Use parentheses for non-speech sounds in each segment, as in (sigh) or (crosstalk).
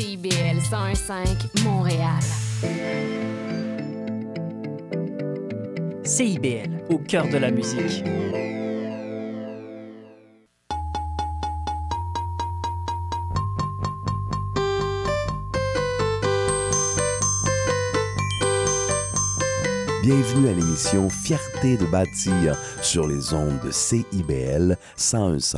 CIBL 101.5 Montréal. CIBL, au cœur de la musique. Bienvenue à l'émission Fierté de bâtir sur les ondes de CIBL 1015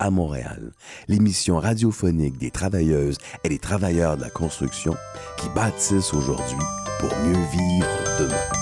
à Montréal. L'émission radiophonique des travailleuses et des travailleurs de la construction qui bâtissent aujourd'hui pour mieux vivre demain.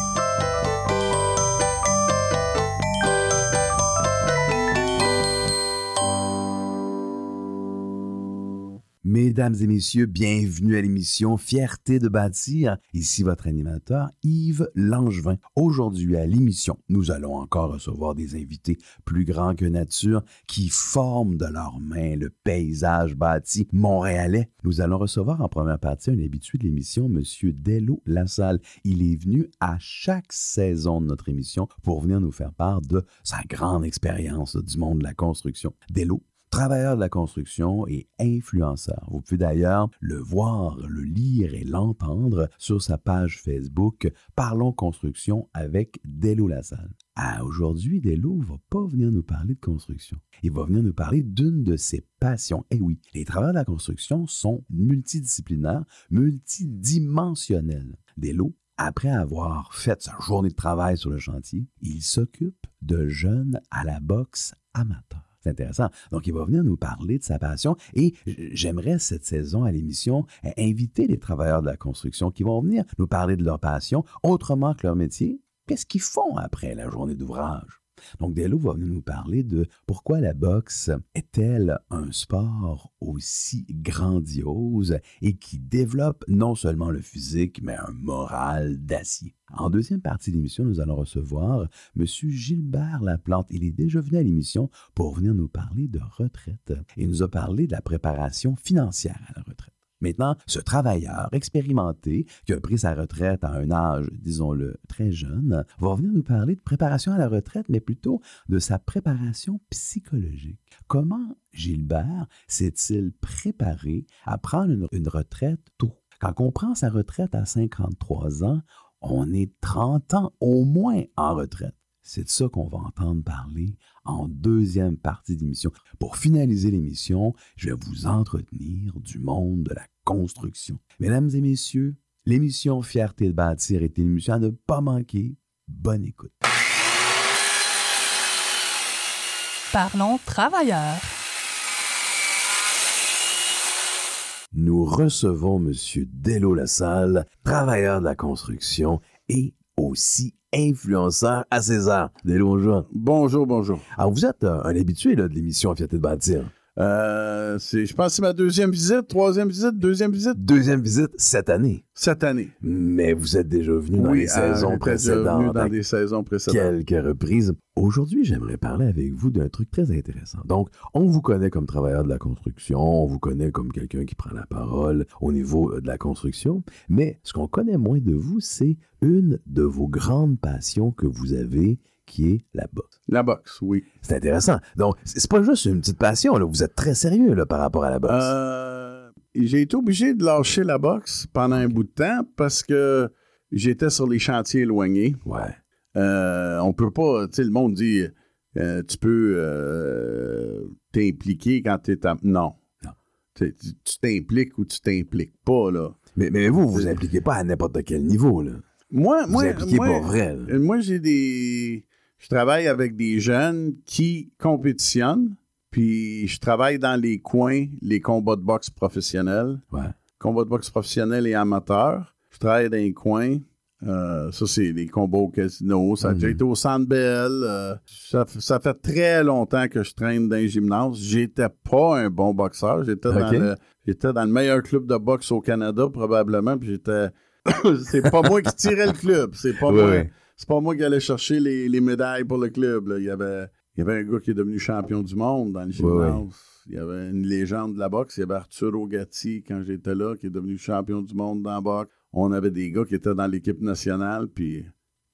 Mesdames et messieurs, bienvenue à l'émission Fierté de bâtir. Ici votre animateur Yves Langevin. Aujourd'hui à l'émission, nous allons encore recevoir des invités plus grands que nature qui forment de leurs mains le paysage bâti montréalais. Nous allons recevoir en première partie un habitué de l'émission, Monsieur Dello Lassalle. Il est venu à chaque saison de notre émission pour venir nous faire part de sa grande expérience du monde de la construction. Dello travailleur de la construction et influenceur. Vous pouvez d'ailleurs le voir, le lire et l'entendre sur sa page Facebook Parlons construction avec Delo Lassalle. Ah, aujourd'hui, Delo va pas venir nous parler de construction. Il va venir nous parler d'une de ses passions. Eh oui, les travailleurs de la construction sont multidisciplinaires, multidimensionnels. Delo après avoir fait sa journée de travail sur le chantier, il s'occupe de jeunes à la boxe amateur. C'est intéressant. Donc, il va venir nous parler de sa passion et j'aimerais cette saison à l'émission inviter les travailleurs de la construction qui vont venir nous parler de leur passion autrement que leur métier. Qu'est-ce qu'ils font après la journée d'ouvrage? Donc, Delo va nous parler de pourquoi la boxe est-elle un sport aussi grandiose et qui développe non seulement le physique, mais un moral d'acier. En deuxième partie de l'émission, nous allons recevoir M. Gilbert Laplante. Il est déjà venu à l'émission pour venir nous parler de retraite. Il nous a parlé de la préparation financière à la retraite. Maintenant, ce travailleur expérimenté qui a pris sa retraite à un âge, disons-le, très jeune, va venir nous parler de préparation à la retraite, mais plutôt de sa préparation psychologique. Comment Gilbert s'est-il préparé à prendre une, retraite tôt? Quand on prend sa retraite à 53 ans, on est 30 ans au moins en retraite. C'est de ça qu'on va entendre parler en deuxième partie d'émission. Pour finaliser l'émission, je vais vous entretenir du monde de la construction. Mesdames et messieurs, l'émission Fierté de bâtir est une émission à ne pas manquer. Bonne écoute. Parlons travailleurs. Nous recevons M. Delo Lassalle, travailleur de la construction et aussi influenceur à César. Delo, bonjour. Bonjour, bonjour. Alors, vous êtes euh, un habitué de l'émission Fierté de bâtir. Euh, je pense que c'est ma deuxième visite, troisième visite, deuxième visite. Deuxième visite cette année. Cette année. Mais vous êtes déjà venu dans les euh, saisons précédentes. Venu dans des saisons précédentes. Quelques reprises. Aujourd'hui, j'aimerais parler avec vous d'un truc très intéressant. Donc, on vous connaît comme travailleur de la construction, on vous connaît comme quelqu'un qui prend la parole au niveau de la construction, mais ce qu'on connaît moins de vous, c'est une de vos grandes passions que vous avez qui est la boxe. La boxe, oui. C'est intéressant. Donc, c'est pas juste une petite passion, là. vous êtes très sérieux là, par rapport à la boxe. Euh, j'ai été obligé de lâcher la boxe pendant un bout de temps parce que j'étais sur les chantiers éloignés. Ouais. Euh, on peut pas, tu sais, le monde dit, euh, tu peux t'impliquer quand tu es à... Non. non. Tu t'impliques ou tu t'impliques pas, là. Mais, mais vous, vous vous impliquez pas à n'importe quel niveau, là. Moi, vous moi, pas vrai. Moi, j'ai des je travaille avec des jeunes qui compétitionnent, puis je travaille dans les coins, les combats de boxe professionnels. Ouais. Combats de boxe professionnels et amateurs. Je travaille dans les coins. Euh, ça, c'est les combats au casino. Ça a déjà Mhm. été au Centre Bell. Euh, ça, fait très longtemps que je traîne dans les gymnases. J'étais pas un bon boxeur. J'étais dans le j'étais dans le meilleur club de boxe au Canada, probablement. Puis j'étais. (coughs) c'est pas moi qui tirais le club. C'est pas moi. C'est pas moi qui allais chercher les, les médailles pour le club. là. Il, y avait, il y avait un gars qui est devenu champion du monde dans le gymnase. Il y avait une légende de la boxe. Il y avait Arthur Ogati, quand j'étais là, qui est devenu champion du monde dans la boxe. On avait des gars qui étaient dans l'équipe nationale, puis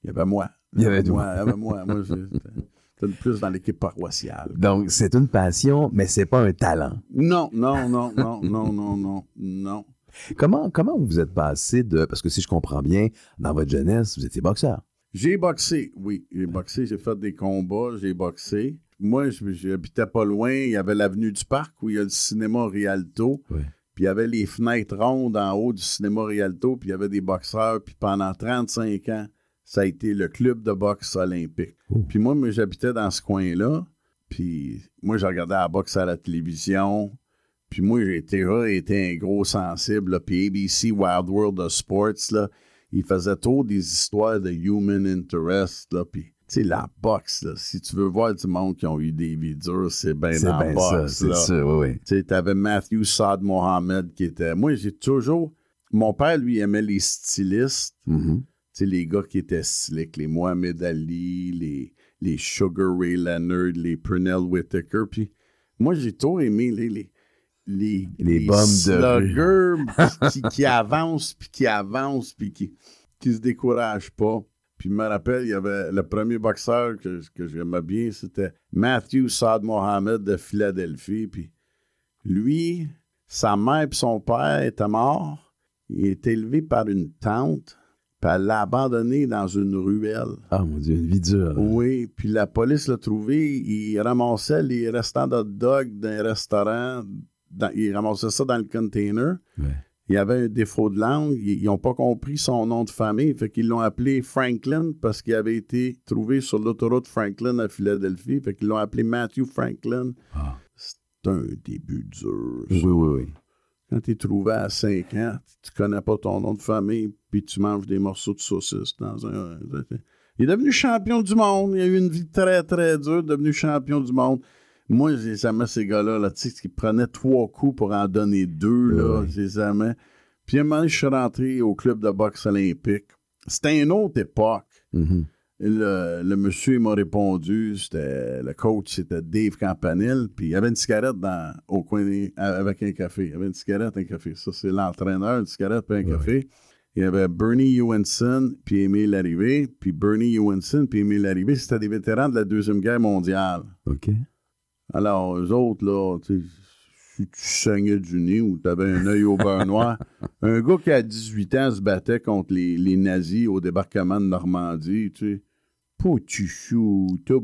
il y avait moi. Il y avait moi. toi. Il y avait moi. Moi, j'étais j'étais plus dans l'équipe paroissiale. Donc, c'est une passion, mais c'est pas un talent. Non, non, non, non, non, non, non, non. Comment, comment vous êtes passé de. Parce que si je comprends bien, dans votre jeunesse, vous étiez boxeur. J'ai boxé, oui. J'ai boxé, j'ai fait des combats, j'ai boxé. Moi, j'habitais pas loin. Il y avait l'avenue du Parc où il y a le cinéma Rialto. Oui. Puis il y avait les fenêtres rondes en haut du cinéma Rialto. Puis il y avait des boxeurs. Puis pendant 35 ans, ça a été le club de boxe olympique. Oh. Puis moi, moi, j'habitais dans ce coin-là. Puis moi, je regardais la boxe à la télévision. Puis moi, j'ai déjà été un gros sensible. là. Puis ABC Wild World of Sports, là, il faisait trop des histoires de human interest. Là. Puis, tu sais, la boxe, là, si tu veux voir du monde qui ont eu des vies dures, c'est bien la bien ça, boxe. c'est ça, oui, oui. Tu sais, t'avais Matthew Saad Mohamed qui était. Moi, j'ai toujours. Mon père, lui, aimait les stylistes. Mhm. Tu sais, les gars qui étaient slick, les Mohamed Ali, les, les Sugar Ray Leonard, les Pernell Whitaker. Puis moi, j'ai toujours aimé les. les les, Les de rue. sluggers (laughs) qui, qui avancent, puis qui avancent, puis qui, qui se découragent pas. Puis je me rappelle, il y avait le premier boxeur que, que j'aimais bien, c'était Matthew Saad Mohamed de Philadelphie. Puis lui, sa mère et son père étaient morts. Il est élevé par une tante, puis elle l'a abandonné dans une ruelle. Ah, mon Dieu, une vie dure. là. Oui, puis la police l'a trouvé. Il ramassait les restants de dog d'un restaurant. Dans- il ramassait ça dans le container. Ouais. Il y avait un défaut de langue. Ils n'ont pas compris son nom de famille. Fait qu'ils l'ont appelé Franklin parce qu'il avait été trouvé sur l'autoroute Franklin à Philadelphie. Fait qu'ils l'ont appelé Matthew Franklin. Ah. C'est un début dur. ça. Oui, oui, oui. Quand tu es trouvé à 5 ans, tu connais pas ton nom de famille, puis tu manges des morceaux de saucisse dans un. Il est devenu champion du monde. Il a eu une vie très, très dure, devenu champion du monde. Moi, j'ai jamais ces gars-là, là, tu sais, qui prenaient trois coups pour en donner deux, là. Ouais. J'ai jamais. Puis à un moment donné, je suis rentré au club de boxe olympique. C'était une autre époque. Mhm. Le, le monsieur m'a répondu, c'était le coach, c'était Dave Campanile, puis il y avait une cigarette dans, au coin des- avec un café. Il y avait une cigarette, un café. Ça, c'est l'entraîneur, une cigarette puis un café. Il y avait Bernie Ewenson puis Émile Larrivée. Puis Bernie Ewenson puis Émile Larrivée, c'était des vétérans de la Deuxième Guerre mondiale. OK. Alors, eux autres, là, tu sais, si tu saignais du nez ou tu avais un œil au beurre (laughs) noir, un gars qui, à 18 ans, se battait contre les, les nazis au débarquement de Normandie, tu sais, petit chou, t'as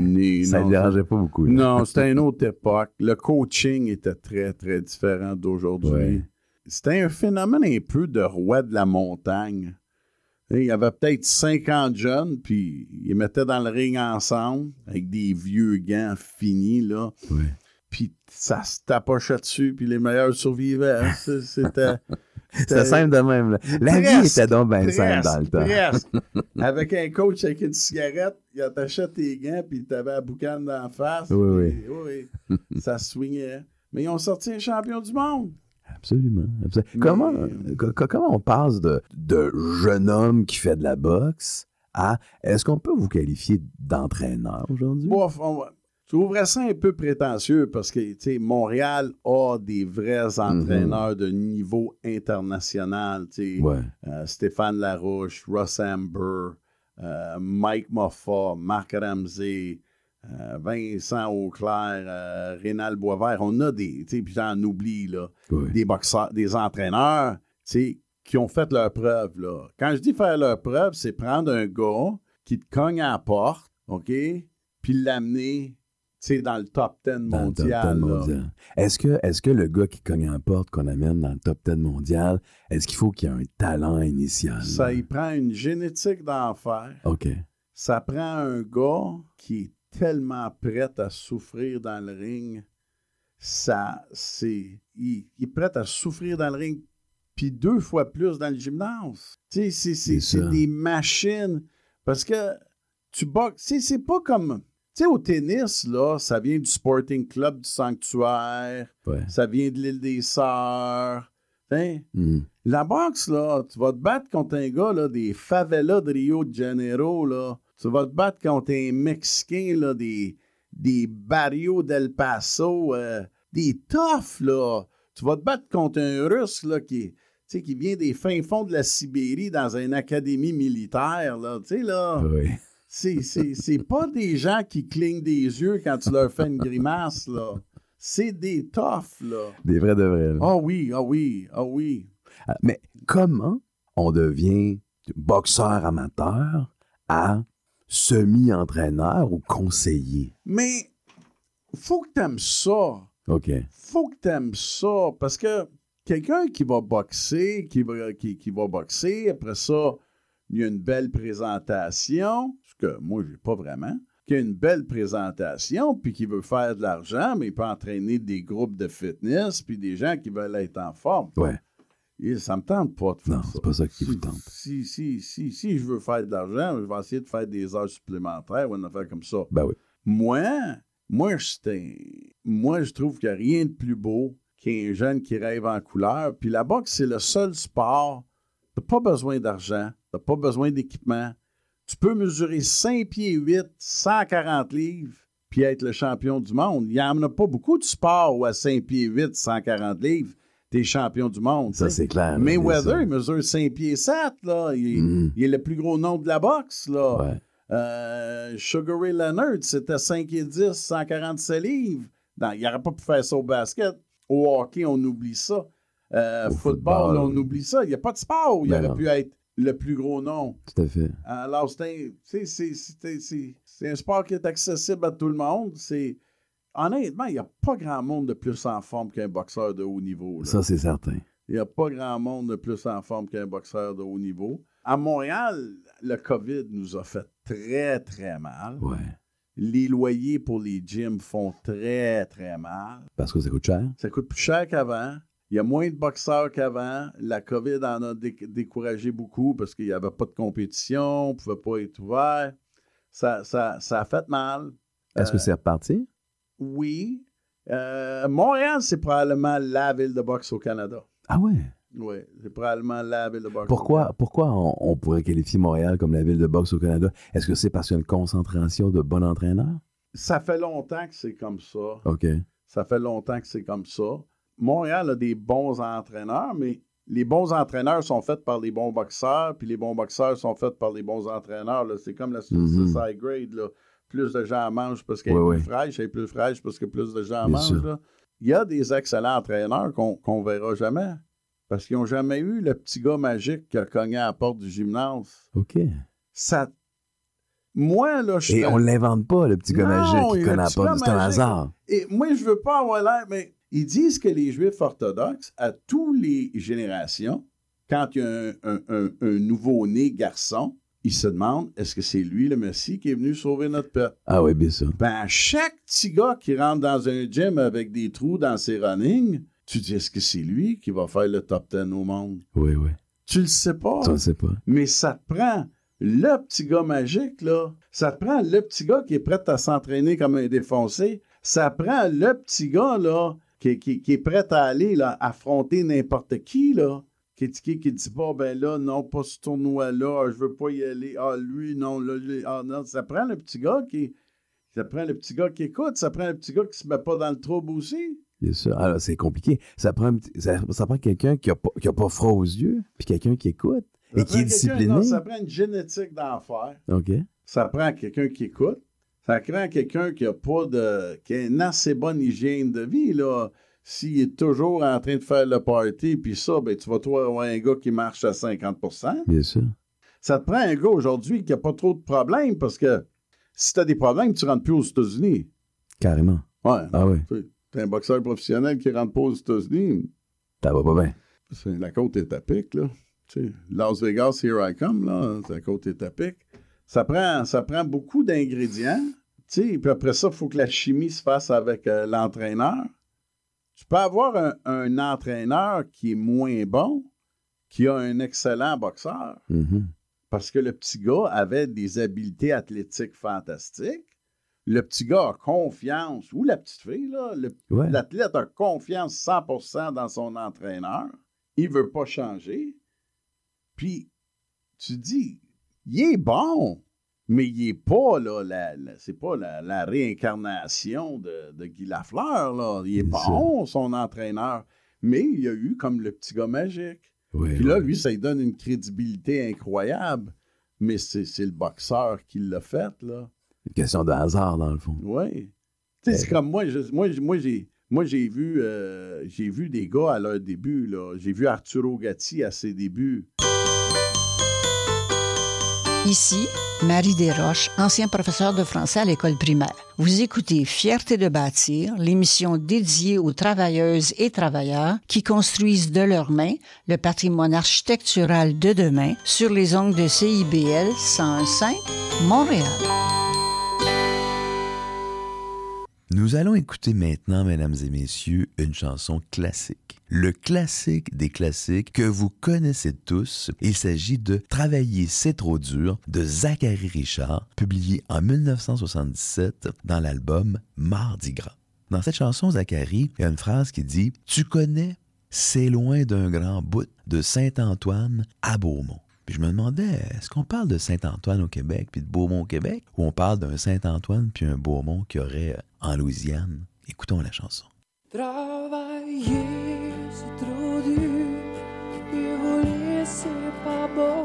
nez. Ça ne dérangeait pas beaucoup. là. non, c'était une (laughs) autre époque. Le coaching était très, très différent d'aujourd'hui. Ouais. C'était un phénomène un peu de roi de la montagne. Il y avait peut-être 50 jeunes, puis ils mettaient dans le ring ensemble, avec des vieux gants finis, là. Puis ça se tapochait dessus, puis les meilleurs survivaient. C'est- C'était... (laughs) C'était simple de même. là. La vie était donc bien simple dans le temps. presque. (laughs) Avec un coach avec une cigarette, il attachait tes gants, puis t'avais la boucane d'en face. Oui, puis- oui, oui. ça swingait. Mais ils ont sorti un champion du monde. Absolument. absolument. Mais- Comment, co- co- comment on passe de, de jeune homme qui fait de la boxe à est-ce qu'on peut vous qualifier d'entraîneur aujourd'hui? On Je trouverais ça un peu prétentieux parce que, Montréal a des vrais entraîneurs de niveau international. Ouais. Euh, Stéphane Larouche, Russ Amber, euh, Mike Moffat, Marc Ramsey, euh, Vincent Auclair, euh, Rénal Boisvert. On a des, tu sais, puis j'en oublie, là, des boxeurs, des entraîneurs, tu sais, qui ont fait leur preuve, là. Quand je dis faire leur preuve, c'est prendre un gars qui te cogne à la porte, OK, puis l'amener, tu sais, dans le top 10 Dans le top mondial, 10 là. mondial. Est-ce que, est que le gars qui cogne en porte qu'on amène dans le top 10 mondial, est-ce qu'il faut qu'il ait un talent initial? Ça y prend une génétique d'enfer. OK. Ça prend un gars qui est tellement prêt à souffrir dans le ring. Ça, c'est. Il, il est prêt à souffrir dans le ring, puis deux fois plus dans le gymnase. Tu sais, c'est- des machines. Parce que tu boxes. C'est pas comme. Tu sais, au tennis, là, ça vient du Sporting Club du Sanctuaire, Ouais. ça vient de l'île des Sœurs. Hein? Mhm. La boxe, là, tu vas te battre contre un gars là, des favelas de Rio de Janeiro. Là. Tu vas te battre contre un Mexicain là, des, des barrios d'El Paso, euh, des toughs. Là. Tu vas te battre contre un Russe là, qui, tu sais, qui vient des fins fonds de la Sibérie dans une académie militaire. Là. Tu sais, là, Oui. c'est, c'est, c'est pas des gens qui clignent des yeux quand tu leur fais une grimace. Là. C'est des toughs, là. Des vrais de vrais. Ah oui, ah oui, ah oui. Ah, Mais comment on devient boxeur amateur à semi-entraîneur ou conseiller? Mais faut que t'aimes ça. OK. faut que t'aimes ça parce que quelqu'un qui va boxer, qui va, qui, qui va boxer, après ça, il y a une belle présentation, ce que moi, j'ai pas vraiment, qui a une belle présentation, puis qui veut faire de l'argent, mais il peut entraîner des groupes de fitness, puis des gens qui veulent être en forme. Ouais. Et ça me tente pas de faire Non, ça. c'est pas ça qui vous tente. Si, si, si, si je veux faire de l'argent, je vais essayer de faire des heures supplémentaires ou une affaire comme ça. Ben oui. Moi, moi, moi, je trouve qu'il n'y a rien de plus beau qu'un jeune qui rêve en couleur. Puis la boxe, c'est le seul sport. Tu n'as pas besoin d'argent, tu n'as pas besoin d'équipement. Tu peux mesurer 5 pieds 8, 140 livres, puis être le champion du monde. Il n'y en a pas beaucoup de sports où à 5 pieds 8, 140 livres, tu es champion du monde. Ça, c'est clair. Mayweather, il mesure 5 pieds 7, là. Il, Mhm. il est le plus gros nom de la boxe, là. Ouais. Euh, Sugar Ray Leonard, c'était 5 et 10, 147 livres. Non, il n'aurait pas pu faire ça au basket. Au hockey, on oublie ça. Euh, Au football, on oublie ça. Il n'y a pas de sport où il Ben aurait non. pu être le plus gros nom. Tout à fait. Alors, c'est un, c'est un sport qui est accessible à tout le monde. C'est Honnêtement, il n'y a pas grand monde de plus en forme qu'un boxeur de haut niveau. là. Ça, c'est certain. Il n'y a pas grand monde de plus en forme qu'un boxeur de haut niveau. À Montréal, le COVID nous a fait très, très mal. Ouais. Les loyers pour les gyms font très, très mal. Parce que ça coûte cher? Ça coûte plus cher qu'avant. Il y a moins de boxeurs qu'avant. La COVID en a dé- découragé beaucoup parce qu'il n'y avait pas de compétition, on ne pouvait pas être ouvert. Ça, ça, ça a fait mal. Est-ce que c'est reparti? Oui. Euh, Montréal, c'est probablement la ville de boxe au Canada. Ah ouais? Oui, c'est probablement la ville de boxe. au Pourquoi, pourquoi on, on pourrait qualifier Montréal comme la ville de boxe au Canada? Est-ce que c'est parce qu'il y a une concentration de bons entraîneurs? Ça fait longtemps que c'est comme ça. OK. Ça fait longtemps que c'est comme ça. Montréal a des bons entraîneurs, mais les bons entraîneurs sont faits par les bons boxeurs, puis les bons boxeurs sont faits par les bons entraîneurs. C'est comme la Mhm. suicide grade. Là. Plus de gens en mangent parce qu'elle est Oui, plus oui. fraîche, elle est plus fraîche parce que plus de gens en mangent. Il y a des excellents entraîneurs qu'on qu'on verra jamais. Parce qu'ils n'ont jamais eu le petit gars magique qui a cogné à la porte du gymnase. OK. Ça. Moi, là, je Et fais- on ne l'invente pas, le petit gars Non, magique qui a le connaît petit pas. gars C'est un hasard. Et moi, je veux pas avoir l'air, mais ils disent que les Juifs orthodoxes, à toutes les générations, quand il y a un, un- un- un nouveau-né garçon, ils se demandent est-ce que c'est lui le Messie qui est venu sauver notre peuple? Ah oui, bien sûr. Ben, chaque petit gars qui rentre dans un gym avec des trous dans ses runnings, tu dis est-ce que c'est lui qui va faire le top 10 au monde? Oui, oui. Tu le sais pas. On ne sait pas. Mais ça te prend le petit gars magique, là. Ça te prend le petit gars qui est prêt à s'entraîner comme un défoncé. Ça prend le petit gars, là, qui, qui- qui est prêt à aller, là, affronter n'importe qui, là. Qui, qui, dit pas, ben là, non, pas ce tournoi-là, je veux pas y aller. Ah, lui, non, là, lui, ah, non. Ça prend le petit gars qui. Ça prend le petit gars qui écoute, ça prend le petit gars qui se met pas dans le trouble aussi. Bien sûr. Alors, c'est compliqué. Ça prend, ça, ça prend quelqu'un qui n'a pas, qui a pas froid aux yeux, puis quelqu'un qui écoute Ça et qui est discipliné. non, ça prend une génétique d'enfer. OK. Ça prend quelqu'un qui écoute. Ça prend quelqu'un qui a pas de. qui a une assez bonne hygiène de vie, là. S'il est toujours en train de faire le party, puis ça, ben, tu vas trouver avoir un gars qui marche à 50% Bien sûr. Ça te prend un gars aujourd'hui qui a pas trop de problèmes parce que si tu as des problèmes, tu rentres plus aux États-Unis. Carrément. Ouais. Ah oui. Tu un boxeur professionnel qui rentre pas aux États-Unis. Ça va pas bien. La côte est à pic, là. Las Vegas, here I come, là. La côte est à pic. Ça prend, ça prend beaucoup d'ingrédients. Puis après ça, il faut que la chimie se fasse avec euh, l'entraîneur. Tu peux avoir un, un entraîneur qui est moins bon, qui a un excellent boxeur, Mhm. parce que le petit gars avait des habiletés athlétiques fantastiques. Le petit gars a confiance, ou la petite fille, Ouais. L'athlète a confiance 100% dans son entraîneur. Il veut pas changer. Puis, tu dis, il est bon, mais il est pas, là, la, la- c'est pas la, la réincarnation de, de Guy Lafleur, là. Il est C'est bon, son entraîneur. Mais il a eu comme le petit gars magique. Puis là, lui, ça lui donne une crédibilité incroyable. Mais c'est c'est le boxeur qui l'a fait, là. Une question de hasard, dans le fond. Oui. Tu sais, c'est comme moi, je- moi, moi, j'ai. Moi, j'ai vu, euh, j'ai vu des gars à leur début. là. J'ai vu Arturo Gatti à ses débuts. Ici, Marie Desroches, ancien professeur de français à l'école primaire. Vous écoutez Fierté de bâtir, l'émission dédiée aux travailleuses et travailleurs qui construisent de leurs mains le patrimoine architectural de demain sur les ongles de CIBL 101.5 Montréal. Nous allons écouter maintenant, mesdames et messieurs, une chanson classique. Le classique des classiques que vous connaissez tous. Il s'agit de Travailler, c'est trop dur de Zachary Richard, publié en 1977 dans l'album Mardi Gras. Dans cette chanson, Zachary, il y a une phrase qui dit Tu connais, c'est loin d'un grand bout de Saint-Antoine à Beaumont. Puis je me demandais, est-ce qu'on parle de Saint-Antoine au Québec puis de Beaumont au Québec ou on parle d'un Saint-Antoine puis un Beaumont qu'il y aurait en Louisiane? Écoutons la chanson. Travailler, c'est trop dur. Et voler, c'est pas beau.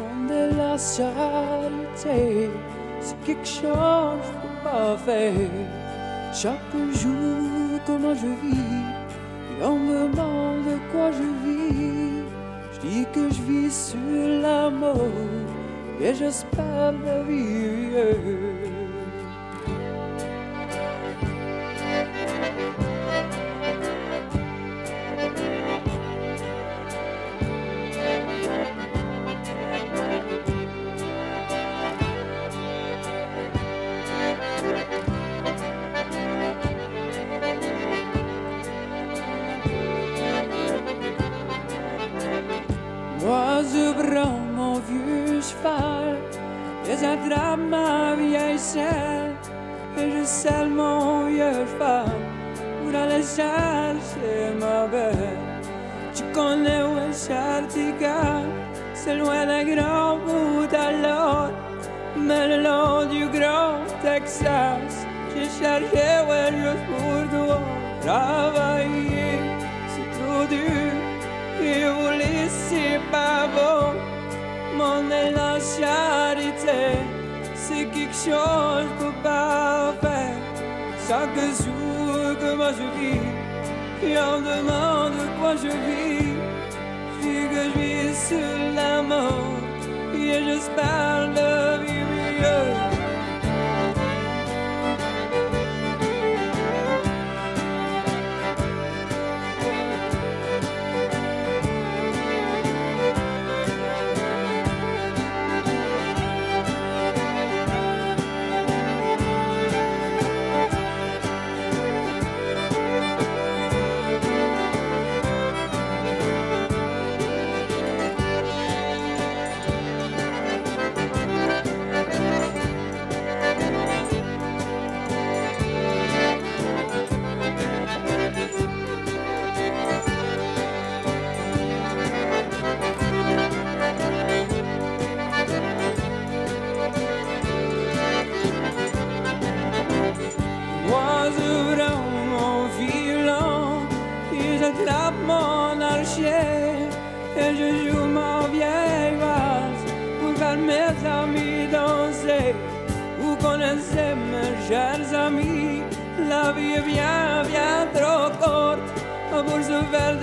On est la charité, c'est quelque chose peux pas faire. Chaque jour, comment je vis, et on me demande de quoi je vis. Je dis que je vis sur l'amour, et j'espère la vivre. Moi je prends mon vieux cheval et j'attrape ma et je selle mon vieux cheval pour aller chercher ma belle. Tu connais où est c'est loin d'un grand bout à mais le du grand Texas, j'ai cherché où est juste pour. Travailler, c'est trop dur. Et vous laissez pas bon Mon est la charité C'est quelque chose que pas faire. Chaque jour que moi je vis Et on demande quoi je vis. Je que je vis sur la Et j'espère de vivre chers amis, la vie est bien, bien trop courte pour se faire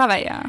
travailleurs.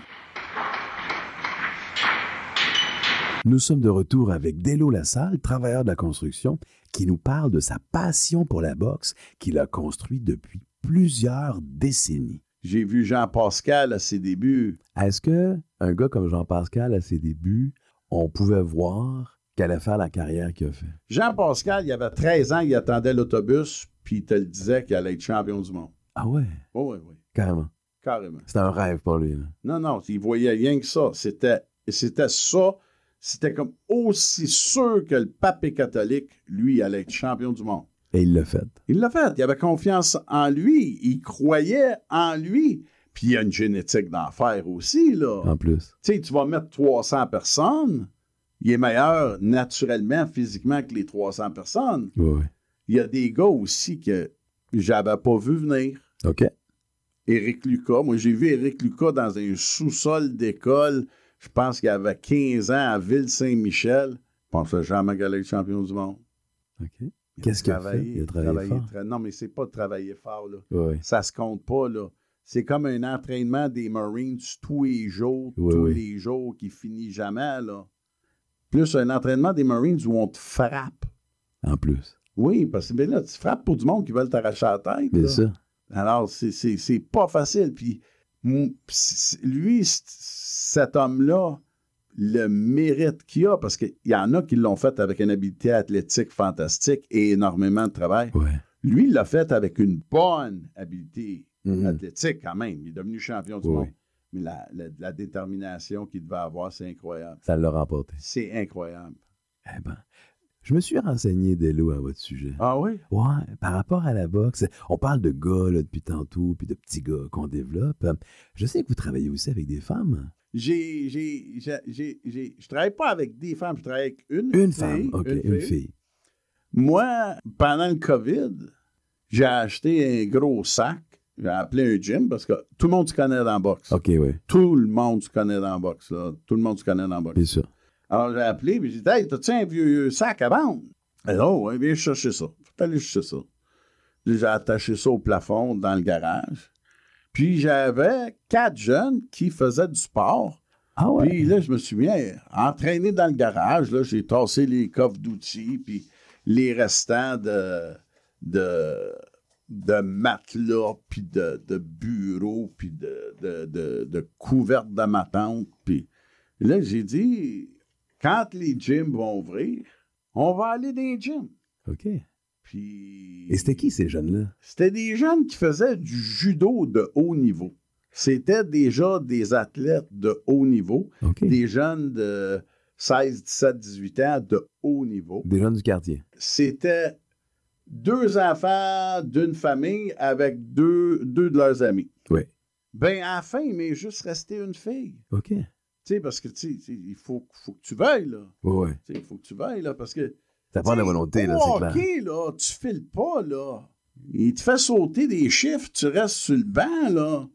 Nous sommes de retour avec Delo Lassalle, travailleur de la construction, qui nous parle de sa passion pour la boxe qu'il a construite depuis plusieurs décennies. J'ai vu Jean Pascal à ses débuts. Est-ce que un gars comme Jean-Pascal à ses débuts, on pouvait voir qu'elle allait faire la carrière qu'il a fait? Jean Pascal, il avait 13 ans, il attendait l'autobus, puis il te le disait qu'il allait être champion du monde. Ah ouais, Oui, oui, oui, carrément. Carrément. C'était un rêve pour lui. là. Non, non, il voyait rien que ça. C'était, c'était ça. C'était comme aussi sûr que le pape est catholique, lui, allait être champion du monde. Et il l'a fait. Il l'a fait. Il avait confiance en lui. Il croyait en lui. Puis il y a une génétique d'enfer aussi, là. En plus. Tu sais, tu vas mettre 300 personnes. Il est meilleur naturellement, physiquement que les 300 personnes. Oui, oui. Il y a des gars aussi que j'avais pas vu venir. OK. Éric Lucas. Moi, j'ai vu Éric Lucas dans un sous-sol d'école. Je pense qu'il avait 15 ans à Ville-Saint-Michel. Je pensais jamais qu'il allait être champion du monde. OK. Qu'est-ce qu'il a fait? Il a travaillé fort. Non, mais c'est pas de travailler fort, là. Oui. Ça se compte pas, là. C'est comme un entraînement des Marines tous les jours, Oui, tous oui. les jours, qui finit jamais, là. Plus un entraînement des Marines où on te frappe. En plus. Oui, parce que ben là, tu frappes pour du monde qui veulent t'arracher la tête. Bien là. Alors, c'est- c'est c'est pas facile. Puis, lui, cet homme-là, le mérite qu'il a, parce qu'il y en a qui l'ont fait avec une habileté athlétique fantastique et énormément de travail. Ouais. Lui, il l'a fait avec une bonne habileté Mhm. athlétique quand même. Il est devenu champion du monde. Mais la, la- la détermination qu'il devait avoir, c'est incroyable. Ça l'a remporté. C'est incroyable. Eh ben, je me suis renseigné, Delo, à votre sujet. Ah oui? Ouais, par rapport à la boxe, on parle de gars là, depuis tantôt, puis de petits gars qu'on développe. Je sais que vous travaillez aussi avec des femmes. J'ai, j'ai, j'ai, j'ai- je travaille pas avec des femmes, je travaille avec une, Une fille, femme, OK, une fille. Moi, pendant le COVID, j'ai acheté un gros sac. J'ai appelé un gym parce que tout le monde se connaît dans la boxe. OK, oui, Tout le monde se connaît dans la boxe. Là. Tout le monde se connaît dans la boxe. bien sûr. Alors, j'ai appelé et j'ai dit Hey, t'as-tu un vieux sac à vendre? Alors, ouais, viens chercher ça. Faut aller chercher ça. Puis J'ai attaché ça au plafond dans le garage. Puis j'avais quatre jeunes qui faisaient du sport. Ah ouais? Puis là, je me suis mis à entraîner dans le garage. Là, j'ai tassé les coffres d'outils, puis les restants de, de, de matelas, puis de, de bureaux, puis de, de, de, de couvertes de ma tente. Puis là, j'ai dit, quand les gyms vont ouvrir, on va aller dans les gyms. OK. Puis... Et c'était qui ces jeunes-là? C'était des jeunes qui faisaient du judo de haut niveau. C'était déjà des athlètes de haut niveau, OK. des jeunes de 16, 17, 18 ans de haut niveau. Des jeunes du quartier. C'était deux enfants d'une famille avec deux, deux de leurs amis. Oui. Ben, à la fin, il m'est juste resté une fille. OK. Tu sais, parce que, tu sais, il faut, faut que tu veuilles, là. Tu sais, il faut que tu veuilles, là, parce que Ça prend de la volonté, là, c'est clair. hockey, là, tu files pas, là. Il te fait sauter des chiffres, tu restes sur le banc, là.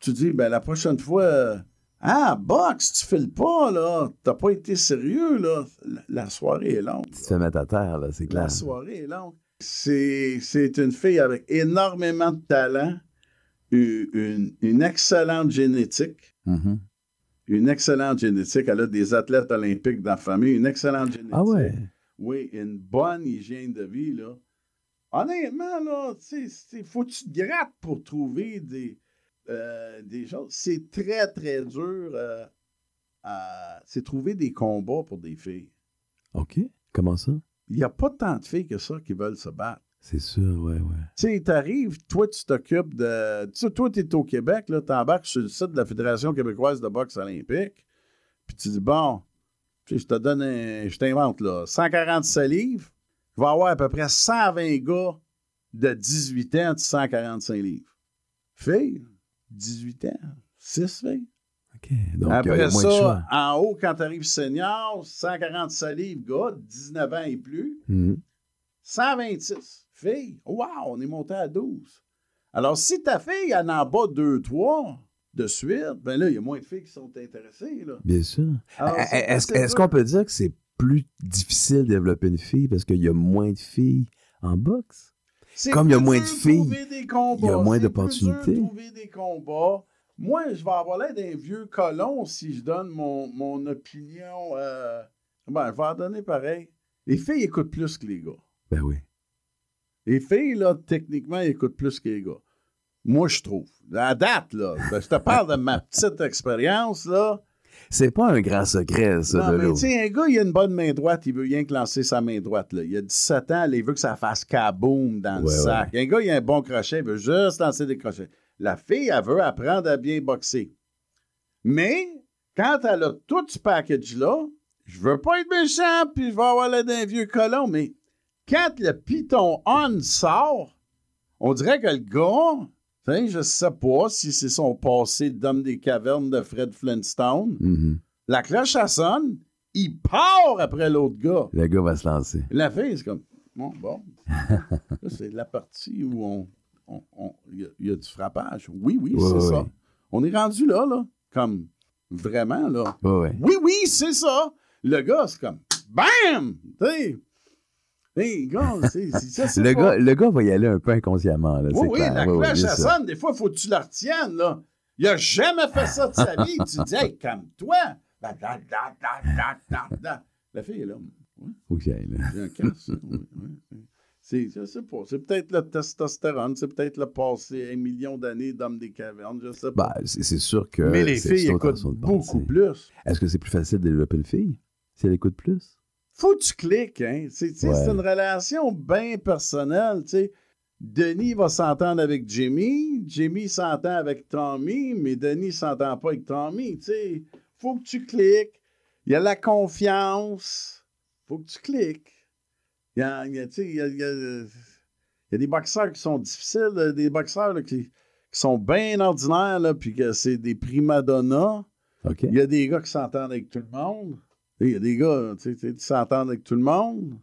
Tu dis, ben, la prochaine fois, euh, ah, box, tu files pas, là. T'as pas été sérieux, là. La, la soirée est longue. Tu te fais mettre à terre, là, c'est clair. La soirée est longue. C'est, c'est une fille avec énormément de talent, une, une excellente génétique. Mhm. Une excellente génétique. Elle a des athlètes olympiques dans la famille. Une excellente génétique. Ah ouais? Oui, une bonne hygiène de vie, là. Honnêtement, là, tu sais, il faut que tu te grattes pour trouver des, euh, des choses. C'est très, très dur. euh, à- c'est trouver des combats pour des filles. OK. Comment ça? Il n'y a pas tant de filles que ça qui veulent se battre. C'est sûr, ouais, ouais. Tu sais, t'arrives, toi, tu t'occupes de. Tu sais, toi, t'es au Québec, là, t'embarques sur le site de la Fédération québécoise de boxe olympique, puis tu dis, bon, tu sais, je te donne un. Je t'invente, là, 147 livres, je vais avoir à peu près 120 gars de 18 ans de 145 livres. Filles, 18 ans, 6 filles. OK. Donc, Après ça, en haut, quand t'arrives senior, 147 livres, gars, 19 ans et plus. Mhm. 126 filles. Wow, on est monté à 12. Alors, si ta fille en a en bas 2, 3 de suite, ben là, il y a moins de filles qui sont intéressées. Là. Bien sûr. Eh, eh, Est-ce qu'on peut dire que c'est plus difficile de développer une fille parce qu'il y a moins de filles en boxe? Comme il y a moins de filles, il y a moins d'opportunités. dur de trouver des combats moi, je vais avoir l'air d'un vieux colon si je donne mon, mon opinion. euh, Ben, je vais en donner pareil. Les filles écoutent plus que les gars. Ben oui. Les filles, là, techniquement, ils écoutent plus que les gars. Moi, je trouve. À date, là, ben, je te parle de ma petite expérience, là. C'est pas un grand secret, ça, Non, de mais tu sais, un gars, il a une bonne main droite, il veut rien que lancer sa main droite. Là. Il a 17 ans, là, il veut que ça fasse kaboom dans le Ouais, sac. Un gars, il a un bon crochet, il veut juste lancer des crochets. La fille, elle veut apprendre à bien boxer. Mais, quand elle a tout ce package-là, je veux pas être méchant, puis je vais avoir l'air d'un vieux colon, mais quand le Python On sort, on dirait que le gars, je sais pas si c'est son passé d'homme des cavernes de Fred Flintstone, Mhm. la cloche, elle sonne, il part après l'autre gars. Le gars va se lancer. La fille, c'est comme, bon, bon. (laughs) C'est la partie où on, il y, a- il y a du frappage. Oui, oui, c'est ça. On est rendu là, là, comme vraiment, là. Oui, oui, c'est ça. Le gars, c'est comme, bam! Hey, gars, c'est c'est ça. c'est Le pas- gars, le gars va y aller un peu inconsciemment, là, oui, oui, clair. la cloche, elle sûr. sonne. Des fois, il faut que tu la retiennes, là. Il a jamais fait ça de sa (laughs) vie. Tu dis, hey, calme-toi. La fille est là. Y aille, là. oui, oui, oui. C'est, pas. C'est peut-être le testostérone. C'est peut-être le passé un million d'années d'homme des cavernes. Je sais pas. Bah, c'est sûr que. Mais les filles écoutent beaucoup plus. Est-ce que c'est plus facile de développer une fille si elle écoute plus? Faut que tu cliques, hein. C'est, Ouais. une relation bien personnelle, tu sais. Denis va s'entendre avec Jimmy, Jimmy s'entend avec Tommy, mais Denis s'entend pas avec Tommy, tu sais. Faut que tu cliques. Il y a la confiance. Faut que tu cliques. Il y a, il y a, il y il y il des boxeurs qui sont difficiles, là, des boxeurs là, qui, qui sont bien ordinaires, là, puis que c'est des primadonnas. Il y a des gars qui s'entendent avec tout le monde. Il y a des gars, tu sais, s'entendent avec tout le monde.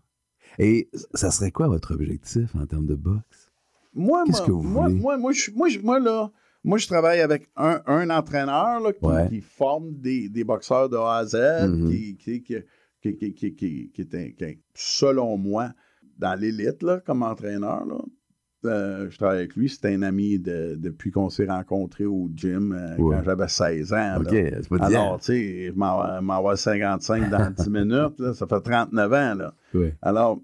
Et ça serait quoi votre objectif en termes de boxe? Moi, Qu'est-ce moi, que vous moi, voulez? moi, moi, je, moi, je- moi, là, moi, je travaille avec un, un entraîneur là, qui, Ouais. qui forme des, des boxeurs de A à Z, Mhm. qui, qui, qui, qui, qui, qui, qui- qui est, un- qui est, selon moi, dans l'élite là, comme entraîneur. Là. Euh, je travaille avec lui. C'est un ami de- depuis qu'on s'est rencontrés au gym euh, Ouais. quand j'avais 16 ans. OK, c'est pas Alors, tu sais, je m'en vais- m'en vais 55 dans 10 (laughs) minutes. Là, ça fait 39 ans. Là. Ouais. Alors,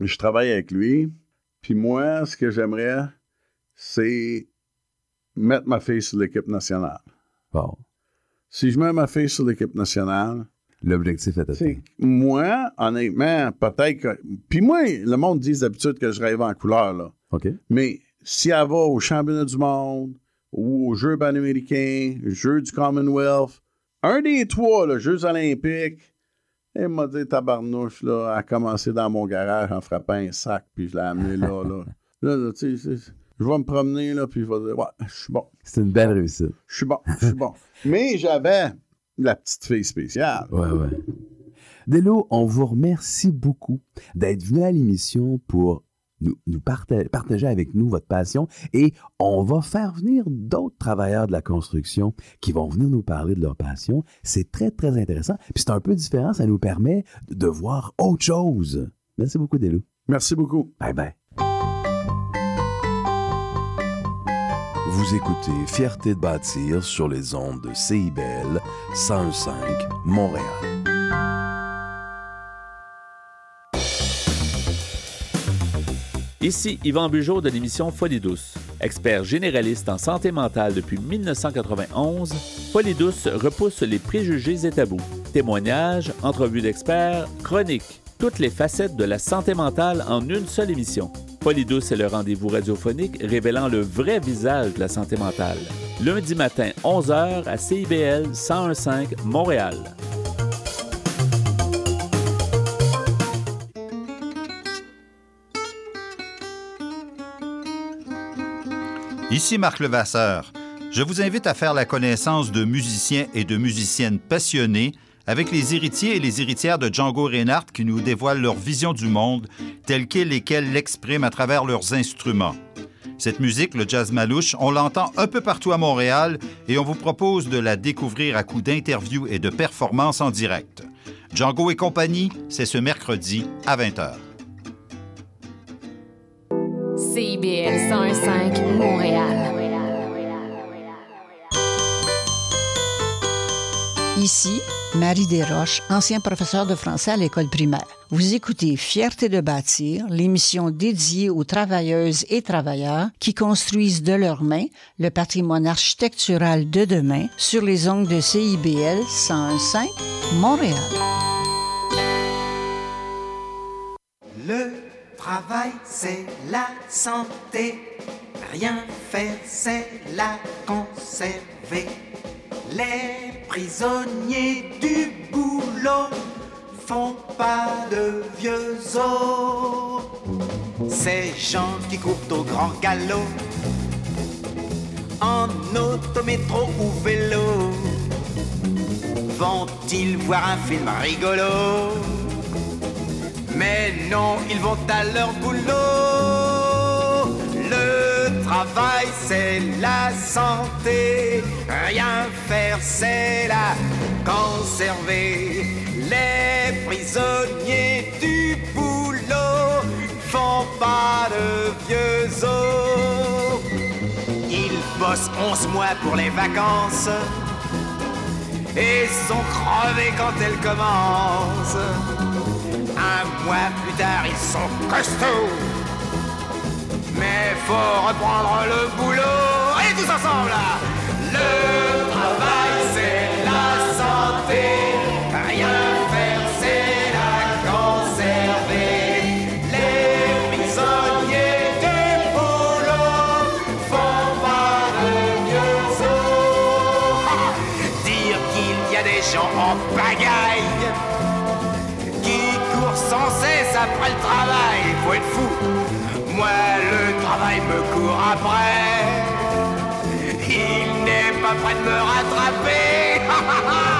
je travaille avec lui. Puis moi, ce que j'aimerais, c'est mettre ma fille sur l'équipe nationale. Bon. Si je mets ma fille sur l'équipe nationale, L'objectif est atteint. moi, honnêtement, peut-être que. Puis moi, le monde dit d'habitude que je rêve en couleur, là. Mais si elle va au championnat du monde ou aux Jeux panaméricains, aux Jeux du Commonwealth, un des trois, les Jeux olympiques, elle m'a dit, tabarnouche, là, a commencé dans mon garage en frappant un sac, puis je l'ai amené là, là. (laughs) Là, là, tu sais, je vais me promener, là, puis je vais dire, ouais, je suis bon, C'est une belle réussite. je suis bon, je suis bon. (laughs) Mais j'avais la petite fille spéciale. Ouais, ouais. Delo, on vous remercie beaucoup d'être venu à l'émission pour nous, nous parta- partager avec nous votre passion et on va faire venir d'autres travailleurs de la construction qui vont venir nous parler de leur passion. C'est très, très intéressant. Puis c'est un peu différent, ça nous permet de voir autre chose. Merci beaucoup, Delo. Merci beaucoup. Bye bye. Vous écoutez Fierté de bâtir sur les ondes de CIBL 101.5 Montréal. Ici Yvan Bugeaud de l'émission Folie douce. Expert généraliste en santé mentale depuis 1991, Folie douce repousse les préjugés et tabous. Témoignages, entrevues d'experts, chroniques, toutes les facettes de la santé mentale en une seule émission. Folie douce est le rendez-vous radiophonique révélant le vrai visage de la santé mentale. Lundi matin, 11h à CIBL 1015 Montréal. Ici Marc Levasseur. Je vous invite à faire la connaissance de musiciens et de musiciennes passionnés avec les héritiers et les héritières de Django Reinhardt qui nous dévoilent leur vision du monde telle qu'elle et qu'elle l'expriment à travers leurs instruments. Cette musique, le jazz malouche, on l'entend un peu partout à Montréal et on vous propose de la découvrir à coup d'interviews et de performances en direct. Django et compagnie, c'est ce mercredi à 20h. CIBL 105 Montréal. Ici, Marie Desroches, ancien professeur de français à l'école primaire. Vous écoutez Fierté de bâtir, l'émission dédiée aux travailleuses et travailleurs qui construisent de leurs mains le patrimoine architectural de demain sur les ongles de CIBL 101.5 Montréal. Le travail, c'est la santé. Rien faire, c'est la conserver. Les prisonniers du boulot font pas de vieux os. Ces gens qui courent au grand galop, en autométro ou vélo, vont-ils voir un film rigolo? Mais non, ils vont à leur boulot. Le travail, c'est la santé. Rien faire, c'est la conserver. Les prisonniers du boulot font pas de vieux os. Ils bossent 11 mois pour les vacances et sont crevés quand elles commencent. Un mois plus tard, ils sont costauds. Mais faut reprendre le boulot. Allez tous ensemble après le travail. Faut être fou. Moi, le travail me court après. Il n'est pas prêt de me rattraper. (laughs)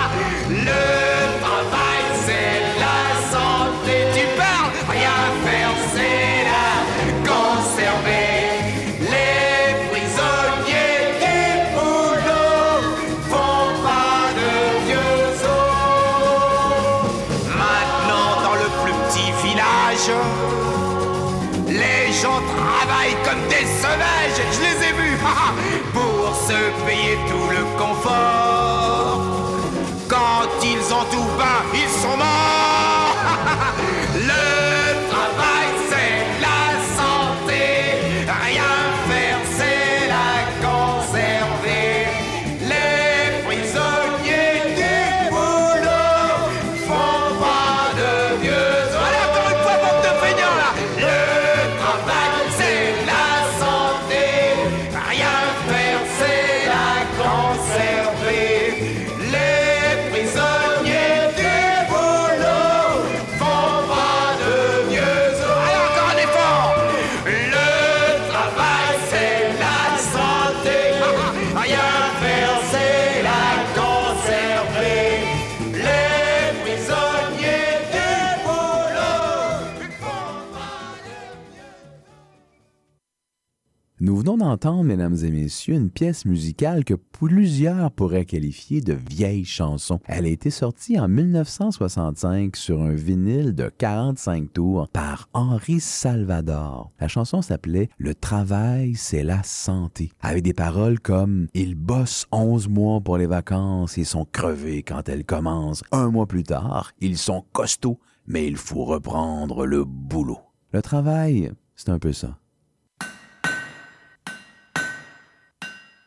D'entendre, mesdames et messieurs, une pièce musicale que plusieurs pourraient qualifier de vieille chanson. Elle a été sortie en 1965 sur un vinyle de 45 tours par Henri Salvador. La chanson s'appelait Le travail, c'est la santé, avec des paroles comme Ils bossent 11 mois pour les vacances et sont crevés quand elles commencent. Un mois plus tard, ils sont costauds, mais il faut reprendre le boulot. Le travail, c'est un peu ça.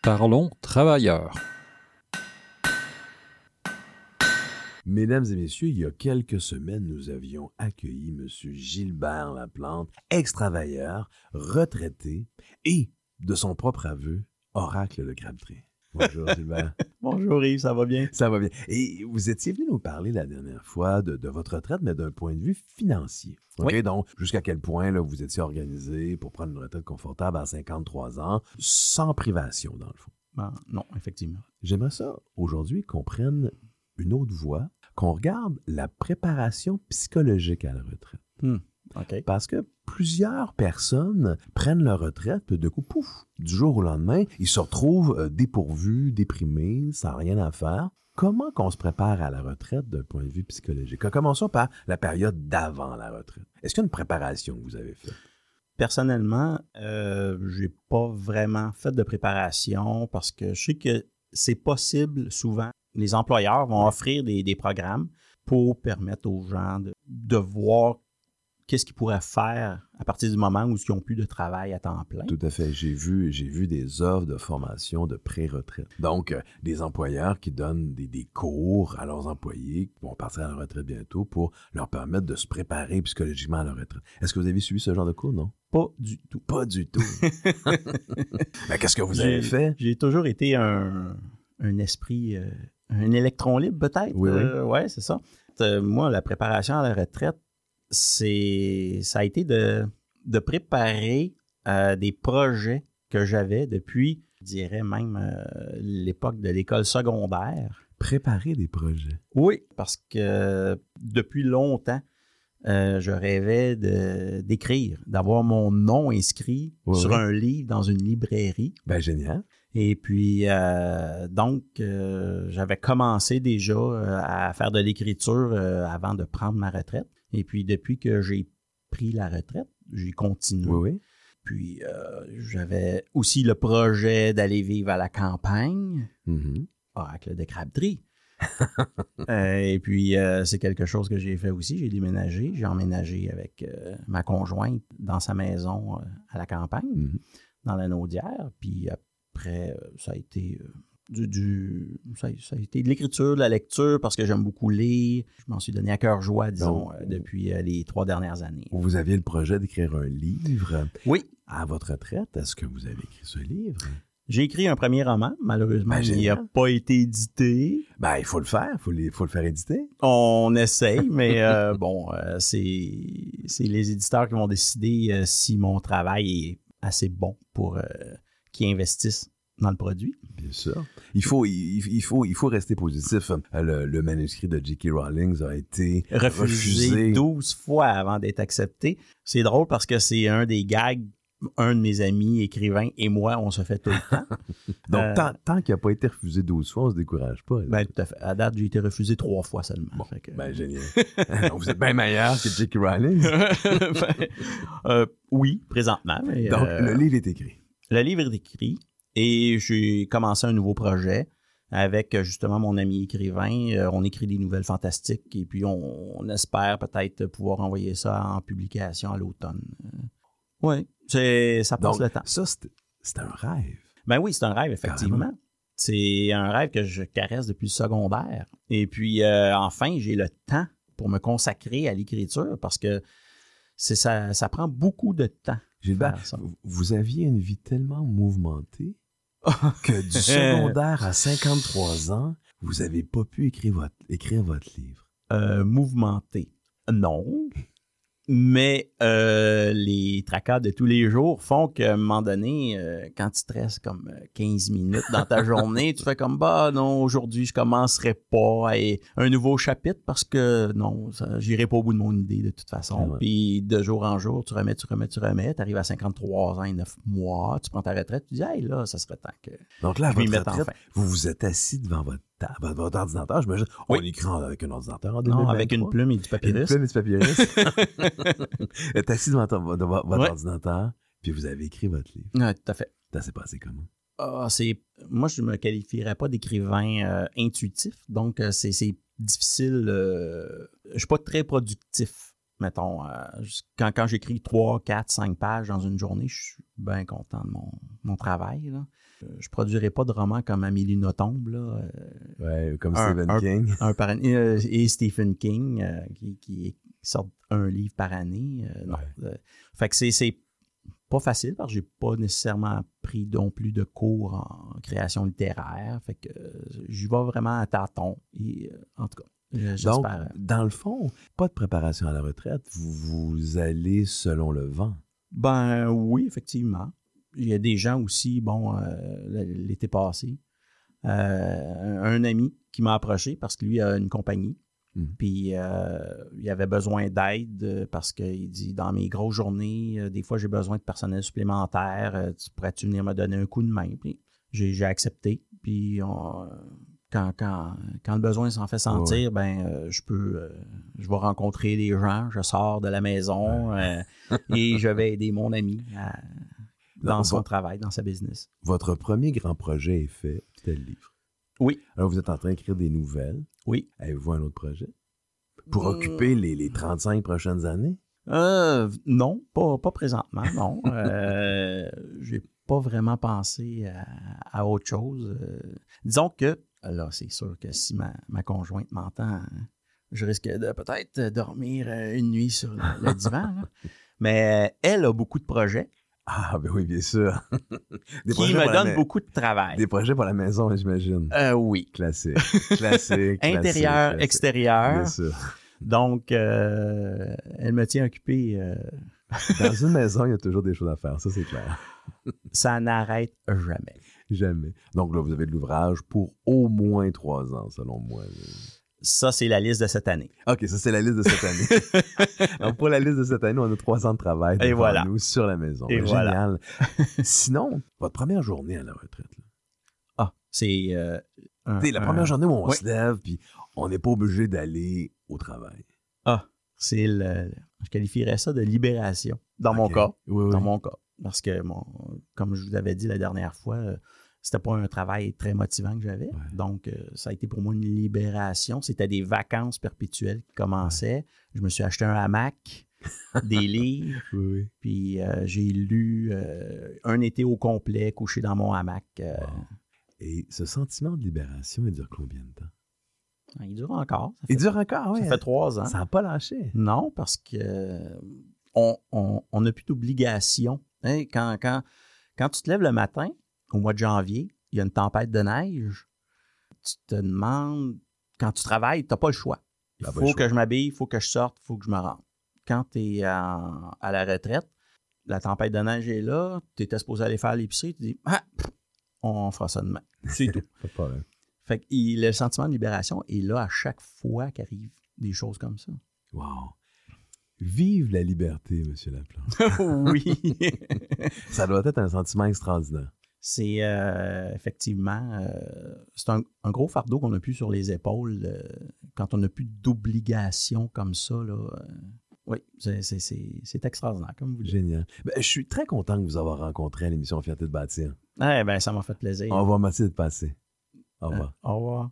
Parlons travailleurs. Mesdames et messieurs, il y a quelques semaines, nous avions accueilli M. Gilbert Laplante, ex-travailleur, retraité et, de son propre aveu, oracle de Crabtree. Bonjour (laughs) Gilbert. Bonjour Yves, ça va bien? Ça va bien. Et vous étiez venu nous parler la dernière fois de, de votre retraite, mais d'un point de vue financier. OK? Oui. Donc, jusqu'à quel point là, vous étiez organisé pour prendre une retraite confortable à 53 ans, sans privation, dans le fond? Ben, non, effectivement. J'aimerais ça aujourd'hui qu'on prenne une autre voie, qu'on regarde la préparation psychologique à la retraite. Hmm, Parce que plusieurs personnes prennent leur retraite, puis de coup, pouf, du jour au lendemain, ils se retrouvent euh, dépourvus, déprimés, sans rien à faire. Comment qu'on se prépare à la retraite d'un point de vue psychologique? Commençons par la période d'avant la retraite. Est-ce qu'il y a une préparation que vous avez faite? Personnellement, euh, j'ai pas vraiment fait de préparation parce que je sais que c'est possible souvent les employeurs vont offrir des, des programmes pour permettre aux gens de, de voir qu'est-ce qu'ils pourraient faire à partir du moment où ils n'ont plus de travail à temps plein? Tout à fait. J'ai vu, j'ai vu des offres de formation de pré-retraite. Donc, euh, des employeurs qui donnent des, des cours à leurs employés qui vont partir à la retraite bientôt pour leur permettre de se préparer psychologiquement à la retraite. Est-ce que vous avez suivi ce genre de cours, non? Pas du tout. Pas du tout. (laughs) (laughs) Ben, qu'est-ce que vous avez fait? J'ai toujours été un, un esprit, euh, un électron libre peut-être. Oui, oui. Euh, ouais, c'est ça. Moi, la préparation à la retraite, c'est, ça a été de, de préparer euh, des projets que j'avais depuis, je dirais même euh, l'époque de l'école secondaire. Préparer des projets. Oui, parce que depuis longtemps, euh, je rêvais d'écrire, d'avoir mon nom inscrit Oui, sur oui. un livre dans une librairie. Ben, génial. Et puis, euh, donc, euh, j'avais commencé déjà à faire de l'écriture avant de prendre ma retraite. Et puis, depuis que j'ai pris la retraite, j'ai continué. Oui, oui. Puis, euh, j'avais aussi le projet d'aller vivre à la campagne Mhm. ah, avec le décrabeterie. (laughs) Euh, et puis, euh, c'est quelque chose que j'ai fait aussi. J'ai déménagé. J'ai emménagé avec euh, ma conjointe dans sa maison à la campagne, Mhm. dans la Naudière. Puis après, ça a été du, du- ça, ça a été de l'écriture, de la lecture, parce que j'aime beaucoup lire. Je m'en suis donné à cœur joie, disons, Donc, euh, depuis euh, les trois dernières années. Vous aviez le projet d'écrire un livre Oui. à votre retraite. Est-ce que vous avez écrit ce livre? J'ai écrit un premier roman. Malheureusement, Ben, il n'a pas été édité. Ben, il faut le faire. Il faut, faut le faire éditer. On essaye, (laughs) mais euh, bon, c'est c'est les éditeurs qui vont décider si mon travail est assez bon pour qu'ils investissent dans le produit. Bien sûr. Il faut, il, il faut, il faut rester positif. Euh, Le, le manuscrit de J.K. Rowling a été Refusé, refusé. 12 fois avant d'être accepté. C'est drôle parce que c'est un des gags. Un de mes amis écrivains et moi, on se fait tout le temps. (laughs) Donc, Euh, tant, tant qu'il n'a pas été refusé 12 fois, on se décourage pas. Ben, tout à fait. À date, j'ai été refusé trois fois seulement. Que- Ben, génial. (laughs) (laughs) Vous êtes bien meilleur que J.K. Rowling. Ben, euh, oui, présentement. mais, Donc, euh, le livre est écrit. Le livre est écrit et j'ai commencé un nouveau projet avec euh, justement mon ami écrivain. Euh, on écrit des nouvelles fantastiques et puis on, on espère peut-être pouvoir envoyer ça en publication à l'automne. oui, ça passe Donc, le temps. ça, c'est un rêve. Ben oui, c'est un rêve, effectivement. C'est un rêve que je caresse depuis le secondaire. Et puis, euh, enfin, j'ai le temps pour me consacrer à l'écriture parce que ça, ça prend beaucoup de temps. Gilbert, vous aviez une vie tellement mouvementée (laughs) que du secondaire à 53 ans, vous n'avez pas pu écrire votre, écrire votre livre. Euh, mouvementé. Non. Mais euh, les tracas de tous les jours font qu'à un moment donné, euh, quand tu te restes comme euh, 15 minutes dans ta journée, tu fais comme bah non, aujourd'hui je commencerai pas à un nouveau chapitre parce que non, j'irai pas au bout de mon idée de toute façon. Ouais. Puis de jour en jour, tu remets, tu remets, tu remets, tu arrives à 53 ans et 9 mois, tu prends ta retraite, tu dis hey là, ça serait temps que Donc là, à je votre enfin. vous vous êtes assis devant votre votre, ordinateur. Je me dis, on Oui. écrit en- avec un ordinateur en Non, avec 2023. une plume et du Une papyrus. plume et du êtes (laughs) (laughs) assis devant, ton- devant votre Ouais. ordinateur, puis vous avez écrit votre livre. Ouais, tout à fait. Ça s'est passé comment? Ah, c'est moi je me qualifierais pas d'écrivain euh, intuitif donc euh, c'est difficile euh, je suis pas très productif mettons euh, quand, quand j'écris 3, 4, 5 pages dans une journée je suis bien content de mon, mon travail là. Euh, je produirais pas de romans comme Amélie Nothomb là, euh, Ouais, comme Un- Stephen un- King. un par euh, et Stephen King euh, qui, qui sort un livre par année euh, non fait que c'est pas facile parce que j'ai pas nécessairement pris non plus de cours en création littéraire. Fait que j'y vais vraiment à tâtons. Et, en tout cas, Donc, dans le fond, pas de préparation à la retraite. Vous, vous allez selon le vent. Ben oui, effectivement. Il y a des gens aussi, bon, euh, l'été passé, euh, un ami qui m'a approché parce que lui a une compagnie. Mhm. Puis euh, il avait besoin d'aide parce qu'il dit dans mes grosses journées, des fois j'ai besoin de personnel supplémentaire. tu pourrais-tu venir me donner un coup de main? J'ai accepté. Puis on- quand, quand, quand le besoin s'en fait sentir, ben euh, je peux euh, je vais rencontrer des gens, je sors de la maison euh, et je vais aider mon ami à- dans son travail, dans sa business. Votre premier grand projet est fait, c'était le livre. Oui. Alors, vous êtes en train d'écrire des nouvelles. Oui. Avez-vous un autre projet? Pour Euh, occuper les, les 35 prochaines années? Euh, non, pas, pas présentement, non. (laughs) euh, j'ai pas vraiment pensé à, à autre chose. Euh, disons que, là, c'est sûr que si ma, ma conjointe m'entend, je risque de peut-être dormir euh, une nuit sur le, le divan. là. (laughs) Mais elle a beaucoup de projets Ah, ben oui, bien sûr. (laughs) Des qui me mai- beaucoup de travail. Des projets pour la maison, j'imagine. Euh, oui. Classique. (laughs) Classique. Intérieur, classique, extérieur. Bien sûr. Donc, euh, elle me tient occupé. euh, (laughs) Dans une maison, il y a toujours des choses à faire, ça c'est clair. ça n'arrête jamais. Jamais. Donc là, vous avez de l'ouvrage pour au moins trois ans, selon moi. Ça, c'est la liste de cette année. OK, ça c'est la liste de cette année. (laughs) Donc pour la liste de cette année, on a trois ans de travail Et voilà. nous sur la maison. Et voilà. Génial. Sinon, votre première journée à la retraite, là. Ah, c'est. euh, la première journée où on se lève, puis on n'est pas obligé d'aller au travail. Ah, c'est le. Je qualifierais ça de libération. Dans mon cas. Oui, oui. Dans mon cas. Parce que, mon, comme je vous avais dit la dernière fois, euh, c'était pas un travail très motivant que j'avais. Donc, euh, ça a été pour moi une libération. C'était des vacances perpétuelles qui commençaient. Je me suis acheté un hamac, des (laughs) livres, Oui, oui. puis euh, j'ai lu euh, un été au complet, couché dans mon hamac. Et ce sentiment de libération, il dure combien de temps? il dure encore. Ça Il dure encore, oui. Ça fait trois ans. Ça n'a pas lâché. Non, parce que on on- on n'a plus d'obligation. Hein, quand, quand, quand tu te lèves le matin, au mois de janvier, il y a une tempête de neige, tu te demandes, quand tu travailles, tu n'as pas le choix. Il faut choix. que je m'habille, il faut que je sorte, il faut que je me rende. Quand tu es à, à la retraite, la tempête de neige est là, tu étais supposé aller faire l'épicerie, tu dis, ah, on fera ça demain. (laughs) C'est tout. Pas de problème. Fait que il- le sentiment de libération est là à chaque fois qu'arrivent des choses comme ça. Wow. Vive la liberté, Monsieur Laplante. (laughs) oui. (laughs) Ça doit être un sentiment extraordinaire. C'est euh, effectivement euh, c'est un, un gros fardeau qu'on n'a plus sur les épaules euh, quand on n'a plus d'obligations comme ça. Là, oui, c'est- extraordinaire, comme vous dites. Génial. Ben, je suis très content de vous avoir rencontré à l'émission Fierté de bâtir. Eh ben, ça m'a fait plaisir. Au revoir, merci d'être passé. Au revoir. Au revoir.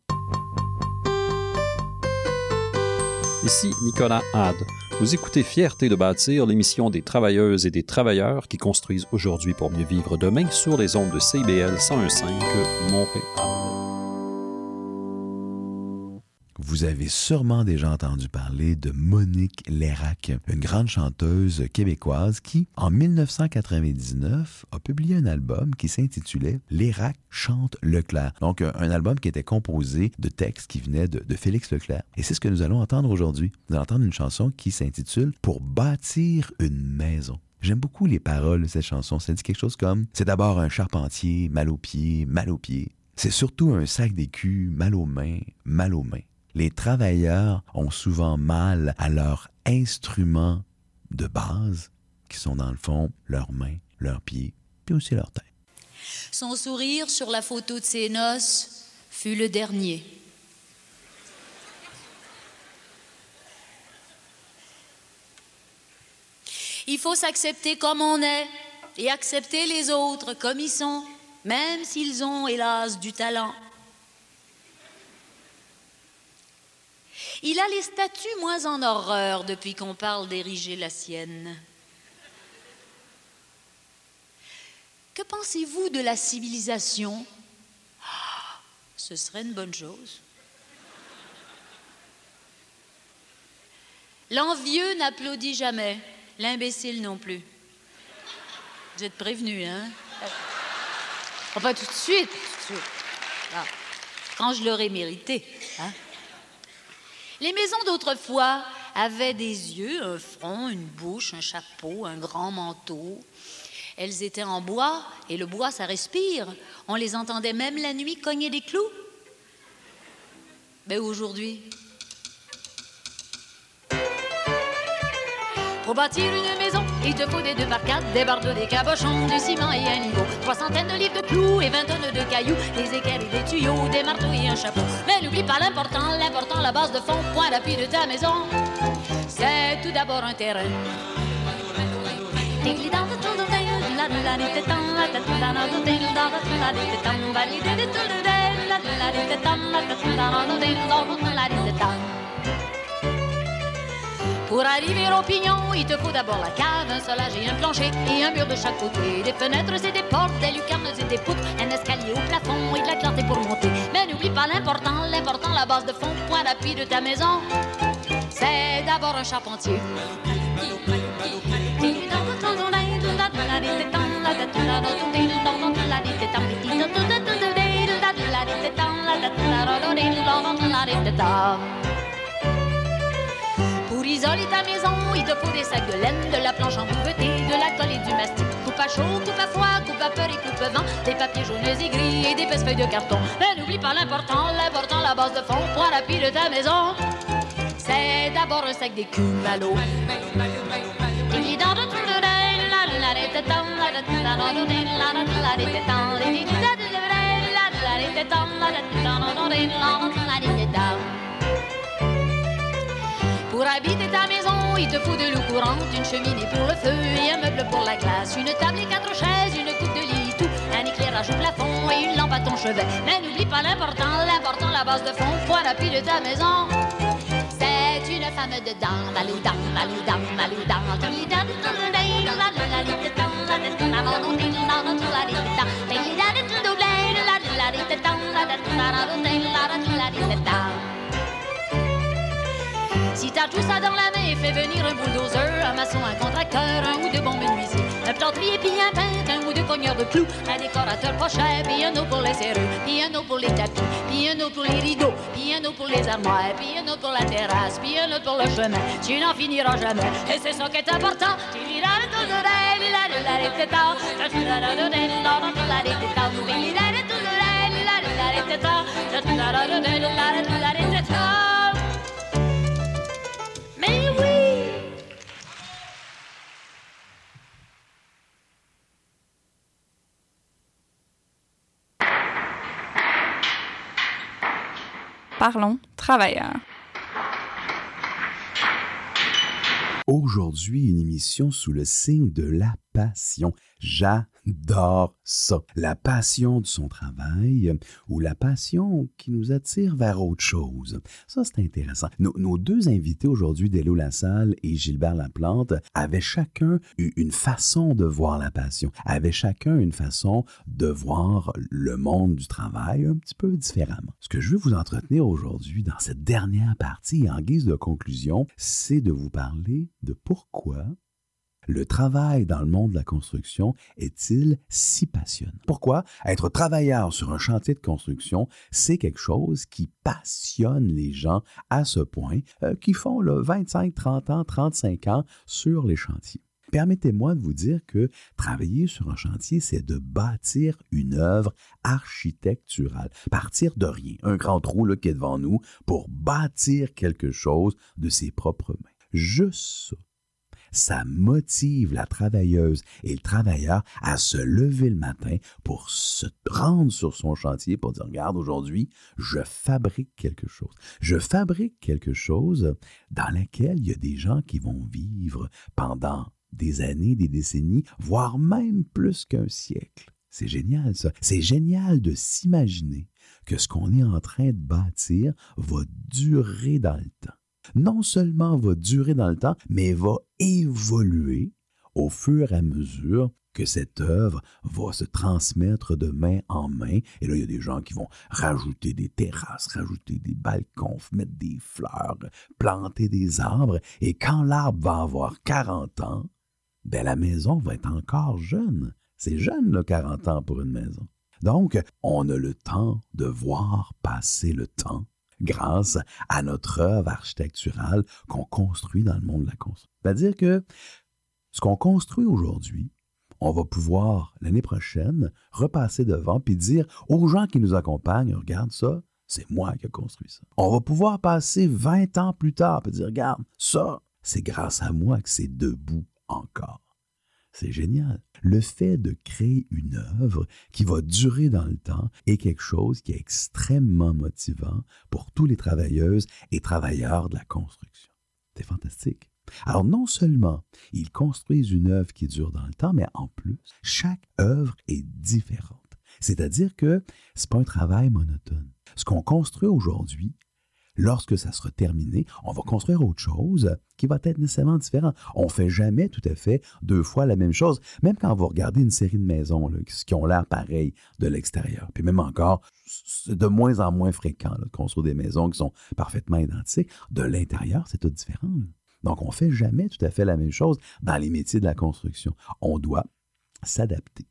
Ici Nicolas Hade. Vous écoutez Fierté de bâtir, l'émission des travailleuses et des travailleurs qui construisent aujourd'hui pour mieux vivre demain sur les ondes de CBL 101.5 Montréal. Vous avez sûrement déjà entendu parler de Monique Lérac, une grande chanteuse québécoise qui, en 1999, a publié un album qui s'intitulait Lérac chante Leclerc. Donc, un, album qui était composé de textes qui venaient de, de Félix Leclerc. Et c'est ce que nous allons entendre aujourd'hui. Nous allons entendre une chanson qui s'intitule Pour bâtir une maison. J'aime beaucoup les paroles de cette chanson. Ça dit quelque chose comme C'est d'abord un charpentier, mal aux pieds, mal aux pieds. C'est surtout un sac d'écus, mal aux mains, mal aux mains. Les travailleurs ont souvent mal à leurs instruments de base, qui sont dans le fond leurs mains, leurs pieds, puis aussi leur tête. Son sourire sur la photo de ses noces fut le dernier. Il faut s'accepter comme on est et accepter les autres comme ils sont, même s'ils ont, hélas, du talent. Il a les statues moins en horreur depuis qu'on parle d'ériger la sienne. Que pensez-vous de la civilisation? Ah, Ce serait une bonne chose. L'envieux n'applaudit jamais, l'imbécile non plus. Vous êtes prévenu, hein? Pas tout de suite, tout de suite. Ah, quand je l'aurai mérité, hein? Les maisons d'autrefois avaient des yeux, un front, une bouche, un chapeau, un grand manteau. Elles étaient en bois, et le bois, ça respire. On les entendait même la nuit cogner des clous. Mais aujourd'hui, Pour bâtir une maison, il te faut des deux par des bardeaux, des cabochons, du ciment et un niveau. Trois centaines de livres de clous et vingt tonnes de cailloux, des équerres et des tuyaux, des marteaux et un chapeau. Mais n'oublie pas l'important, l'important, la base de fond, point d'appui de ta maison. C'est tout d'abord un terrain. Pour arriver au pignon, il te faut d'abord la cave, un solage et un plancher, et un mur de chaque côté. Des fenêtres et des portes, des lucarnes et des poutres, un escalier au plafond et de la clarté pour monter. Mais n'oublie pas l'important, l'important, la base de fond, point d'appui de ta maison. C'est d'abord un charpentier. Pour ta maison, il te faut des sacs de laine, de la planche en bouveté, de la colle et du mastic. Coupe à chaud, coupe à froid, coupe à peur et coupe vent, des papiers jaunes et gris et des pinces feuilles de carton. Mais n'oublie pas l'important, l'important, la base de fond, point d'appui de ta maison. C'est d'abord un sac d'écume à l'eau. Pour habiter ta maison, il te faut de l'eau courante, une cheminée pour le feu et un meuble pour la glace, une table et quatre chaises, une coupe de lit, tout, un éclairage au plafond et une lampe à ton chevet. Mais n'oublie pas l'important, l'important, la base de fond, point d'appui de ta maison. C'est une femme dedans, maloudam, maloudam, maloudam, Si t'as tout ça dans la main, fais venir un bulldozer, un maçon, un contracteur, un ou deux bons menuisiers, un plantrier puis un peintre, un ou deux cogneurs de clous, un décorateur pas cher, puis un autre pour les serrures, puis un autre pour les tapis, puis un autre pour les rideaux, puis un autre pour les armoires, puis un autre pour la terrasse, puis un autre pour le chemin. Tu n'en finiras jamais, et c'est ça qui est important. Mais oui! Parlons travailleurs. Aujourd'hui, une émission sous le signe de la passion. J'adore ça. La passion de son travail ou la passion qui nous attire vers autre chose. Ça, c'est intéressant. Nos, deux invités aujourd'hui, Délo Lassalle et Gilbert Laplante, avaient chacun une façon de voir la passion, avaient chacun une façon de voir le monde du travail un petit peu différemment. Ce que je veux vous entretenir aujourd'hui dans cette dernière partie, en guise de conclusion, c'est de vous parler de pourquoi le travail dans le monde de la construction est-il si passionnant? Pourquoi? Être travailleur sur un chantier de construction, c'est quelque chose qui passionne les gens à ce point euh, qui font le 25, 30 ans, 35 ans sur les chantiers? Permettez-moi de vous dire que travailler sur un chantier, c'est de bâtir une œuvre architecturale. Partir de rien, un grand trou là, qui est devant nous, pour bâtir quelque chose de ses propres mains. Juste ça ça motive la travailleuse et le travailleur à se lever le matin pour se rendre sur son chantier pour dire, regarde, aujourd'hui, je fabrique quelque chose. Je fabrique quelque chose dans lequel il y a des gens qui vont vivre pendant des années, des décennies, voire même plus qu'un siècle. C'est génial, ça. C'est génial de s'imaginer que ce qu'on est en train de bâtir va durer dans le temps non seulement va durer dans le temps, mais va évoluer au fur et à mesure que cette œuvre va se transmettre de main en main. Et là, il y a des gens qui vont rajouter des terrasses, rajouter des balcons, mettre des fleurs, planter des arbres. Et quand l'arbre va avoir 40 ans, ben la maison va être encore jeune. C'est jeune, là, 40 ans pour une maison. Donc, on a le temps de voir passer le temps grâce à notre œuvre architecturale qu'on construit dans le monde de la construction. C'est-à-dire que ce qu'on construit aujourd'hui, on va pouvoir l'année prochaine repasser devant puis dire aux gens qui nous accompagnent, regarde ça, c'est moi qui ai construit ça. On va pouvoir passer 20 ans plus tard et dire, regarde, ça, c'est grâce à moi que c'est debout encore. C'est génial. Le fait de créer une œuvre qui va durer dans le temps est quelque chose qui est extrêmement motivant pour tous les travailleuses et travailleurs de la construction. C'est fantastique. Alors non seulement ils construisent une œuvre qui dure dans le temps, mais en plus, chaque œuvre est différente. C'est-à-dire que c'est pas un travail monotone. Ce qu'on construit aujourd'hui, lorsque ça sera terminé, on va construire autre chose qui va être nécessairement différent. On fait jamais tout à fait deux fois la même chose, même quand vous regardez une série de maisons qui ont l'air pareil de l'extérieur. Puis même encore, c'est de moins en moins fréquent de construire des maisons qui sont parfaitement identiques. De l'intérieur, c'est tout différent. Donc, on fait jamais tout à fait la même chose dans les métiers de la construction. On doit s'adapter.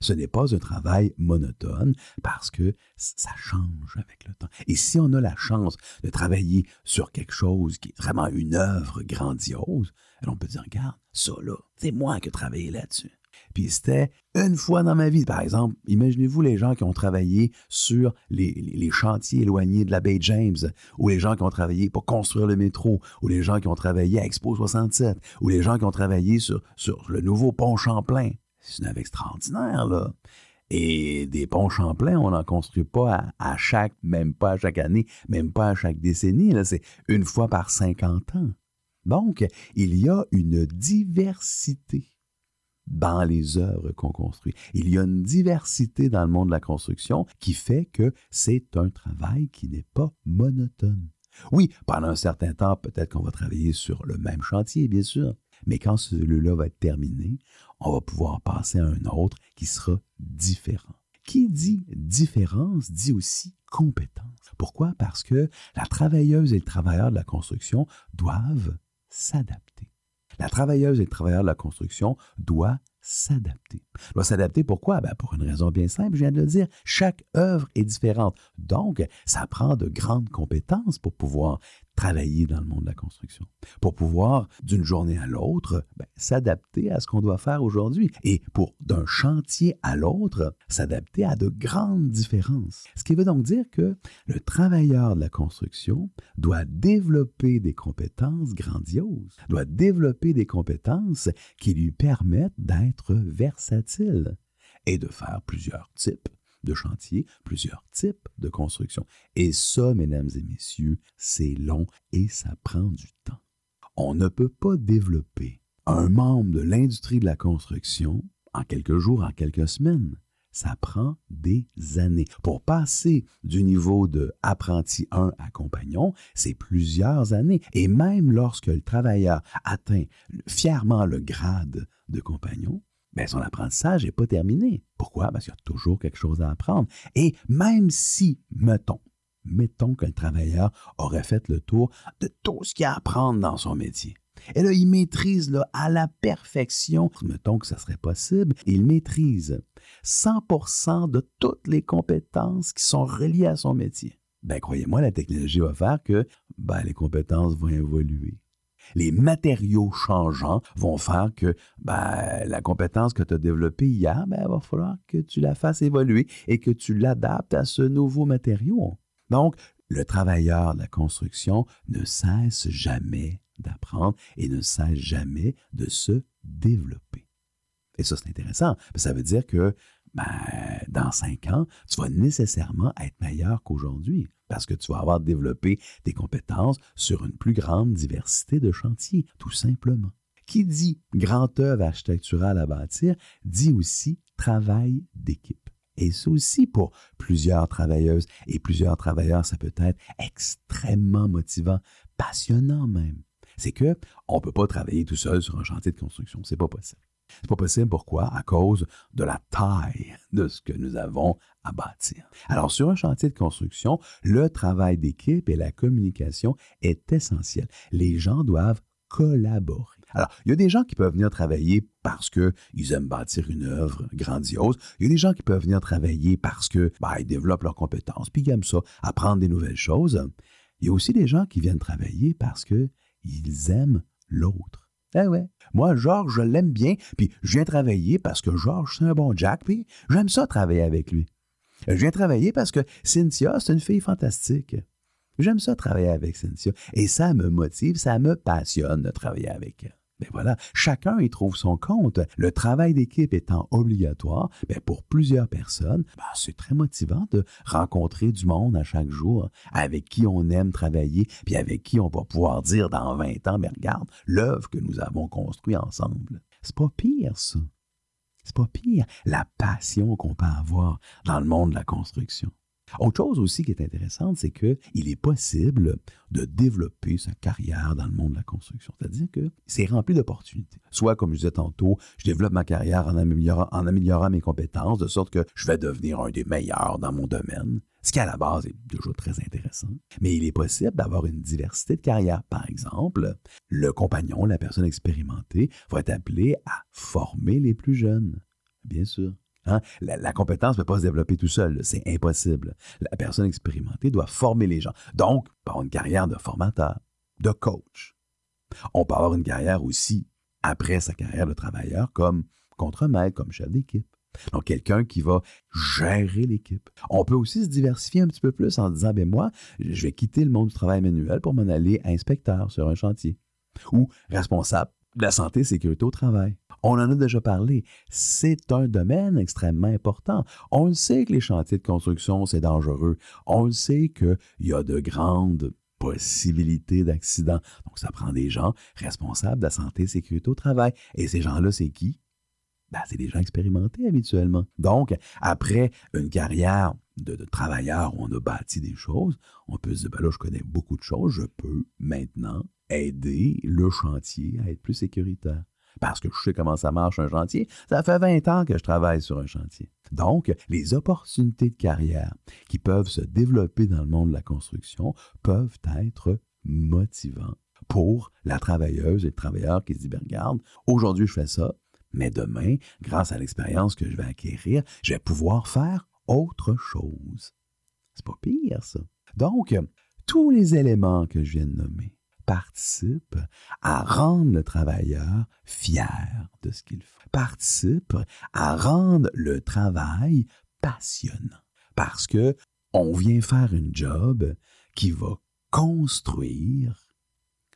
Ce n'est pas un travail monotone parce que ça change avec le temps. Et si on a la chance de travailler sur quelque chose qui est vraiment une œuvre grandiose, alors on peut dire, regarde, ça là, c'est moi qui ai travaillé là-dessus. Puis c'était une fois dans ma vie. Par exemple, imaginez-vous les gens qui ont travaillé sur les, chantiers éloignés de la baie James, ou les gens qui ont travaillé pour construire le métro, ou les gens qui ont travaillé à Expo 67, ou les gens qui ont travaillé sur, sur le nouveau pont Champlain. C'est une œuvre extraordinaire, là. Et des ponts Champlain, on n'en construit pas à, chaque, même pas à chaque année, même pas à chaque décennie. C'est une fois par 50 ans. Donc, il y a une diversité dans les œuvres qu'on construit. Il y a une diversité dans le monde de la construction qui fait que c'est un travail qui n'est pas monotone. Oui, pendant un certain temps, peut-être qu'on va travailler sur le même chantier, bien sûr, mais quand celui-là va être terminé, on va pouvoir passer à un autre qui sera différent. Qui dit différence dit aussi compétence. Pourquoi? Parce que la travailleuse et le travailleur de la construction doivent s'adapter. La travailleuse et le travailleur de la construction doit s'adapter. Doit s'adapter pourquoi? Ben, pour une raison bien simple, je viens de le dire, chaque œuvre est différente. Donc, ça prend de grandes compétences pour pouvoir travailler dans le monde de la construction, pour pouvoir, d'une journée à l'autre, ben, s'adapter à ce qu'on doit faire aujourd'hui et pour, d'un chantier à l'autre, s'adapter à de grandes différences. Ce qui veut donc dire que le travailleur de la construction doit développer des compétences grandioses, doit développer des compétences qui lui permettent d'être versatile et de faire plusieurs types de chantiers, plusieurs types de construction. Et ça, mesdames et messieurs, c'est long et ça prend du temps. On ne peut pas développer un membre de l'industrie de la construction en quelques jours, en quelques semaines. Ça prend des années. Pour passer du niveau de apprenti 1 à compagnon, c'est plusieurs années. Et même lorsque le travailleur atteint fièrement le grade de compagnon, ben son apprentissage n'est pas terminé. Pourquoi? Parce qu'il y a toujours quelque chose à apprendre. Et même si, mettons, mettons que le travailleur aurait fait le tour de tout ce qu'il y a à apprendre dans son métier. Et là, il maîtrise à la perfection, mettons que ça serait possible, il maîtrise 100% de toutes les compétences qui sont reliées à son métier. Ben, croyez-moi, la technologie va faire que ben, les compétences vont évoluer. Les matériaux changeants vont faire que ben, la compétence que tu as développée hier, ben, il va falloir que tu la fasses évoluer et que tu l'adaptes à ce nouveau matériau. Donc, le travailleur de la construction ne cesse jamais d'apprendre et ne cesse jamais de se développer. Et ça, c'est intéressant. Ça veut dire que ben, dans cinq ans, tu vas nécessairement être meilleur qu'aujourd'hui parce que tu vas avoir développé tes compétences sur une plus grande diversité de chantiers, tout simplement. Qui dit grande œuvre architecturale à bâtir dit aussi travail d'équipe. Et ça aussi, pour plusieurs travailleuses et plusieurs travailleurs, ça peut être extrêmement motivant, passionnant même. C'est que on peut pas travailler tout seul sur un chantier de construction, c'est pas possible. C'est pas possible pourquoi? À cause de la taille de ce que nous avons à bâtir. Alors sur un chantier de construction, le travail d'équipe et la communication est essentiel. Les gens doivent collaborer. Alors, il y a des gens qui peuvent venir travailler parce qu'ils aiment bâtir une œuvre grandiose. Il y a des gens qui peuvent venir travailler parce que ben, ils développent leurs compétences, puis ils aiment ça, apprendre des nouvelles choses. Il y a aussi des gens qui viennent travailler parce qu'ils aiment l'autre. Eh ouais. Moi, Georges, je l'aime bien, puis je viens travailler parce que Georges, c'est un bon Jack, puis j'aime ça travailler avec lui. Je viens travailler parce que Cynthia, c'est une fille fantastique. J'aime ça travailler avec Cynthia. Et ça me motive, ça me passionne de travailler avec elle. Mais voilà, chacun y trouve son compte. Le travail d'équipe étant obligatoire, ben pour plusieurs personnes, ben c'est très motivant de rencontrer du monde à chaque jour avec qui on aime travailler, puis avec qui on va pouvoir dire dans 20 ans, mais regarde, l'œuvre que nous avons construite ensemble. C'est pas pire, ça. C'est pas pire la passion qu'on peut avoir dans le monde de la construction. Autre chose aussi qui est intéressante, c'est qu'il est possible de développer sa carrière dans le monde de la construction. C'est-à-dire que c'est rempli d'opportunités. Soit, comme je disais tantôt, je développe ma carrière en améliorant, en améliorant mes compétences, de sorte que je vais devenir un des meilleurs dans mon domaine, ce qui à la base est toujours très intéressant. Mais il est possible d'avoir une diversité de carrières. Par exemple, le compagnon, la personne expérimentée, va être appelé à former les plus jeunes. Bien sûr. Hein? La, compétence ne peut pas se développer tout seul, c'est impossible. La personne expérimentée doit former les gens. Donc, avoir une carrière de formateur, de coach. On peut avoir une carrière aussi, après sa carrière de travailleur, comme contremaître, comme chef d'équipe. Donc, quelqu'un qui va gérer l'équipe. On peut aussi se diversifier un petit peu plus en disant, ben moi, je vais quitter le monde du travail manuel pour m'en aller inspecteur sur un chantier ou responsable de la santé et sécurité au travail. On en a déjà parlé. C'est un domaine extrêmement important. On le sait que les chantiers de construction, c'est dangereux. On le sait qu'il y a de grandes possibilités d'accidents. Donc, ça prend des gens responsables de la santé et sécurité au travail. Et ces gens-là, c'est qui? Ben, c'est des gens expérimentés habituellement. Donc, après une carrière de, travailleur où on a bâti des choses, on peut se dire, ben là, je connais beaucoup de choses, je peux maintenant aider le chantier à être plus sécuritaire. Parce que je sais comment ça marche un chantier. Ça fait 20 ans que je travaille sur un chantier. Donc, les opportunités de carrière qui peuvent se développer dans le monde de la construction peuvent être motivants pour la travailleuse et le travailleur qui se dit, ben, regarde, aujourd'hui je fais ça, mais demain, grâce à l'expérience que je vais acquérir, je vais pouvoir faire autre chose. C'est pas pire, ça. Donc, tous les éléments que je viens de nommer participent à rendre le travailleur fier de ce qu'il fait, participent à rendre le travail passionnant. Parce que on vient faire une job qui va construire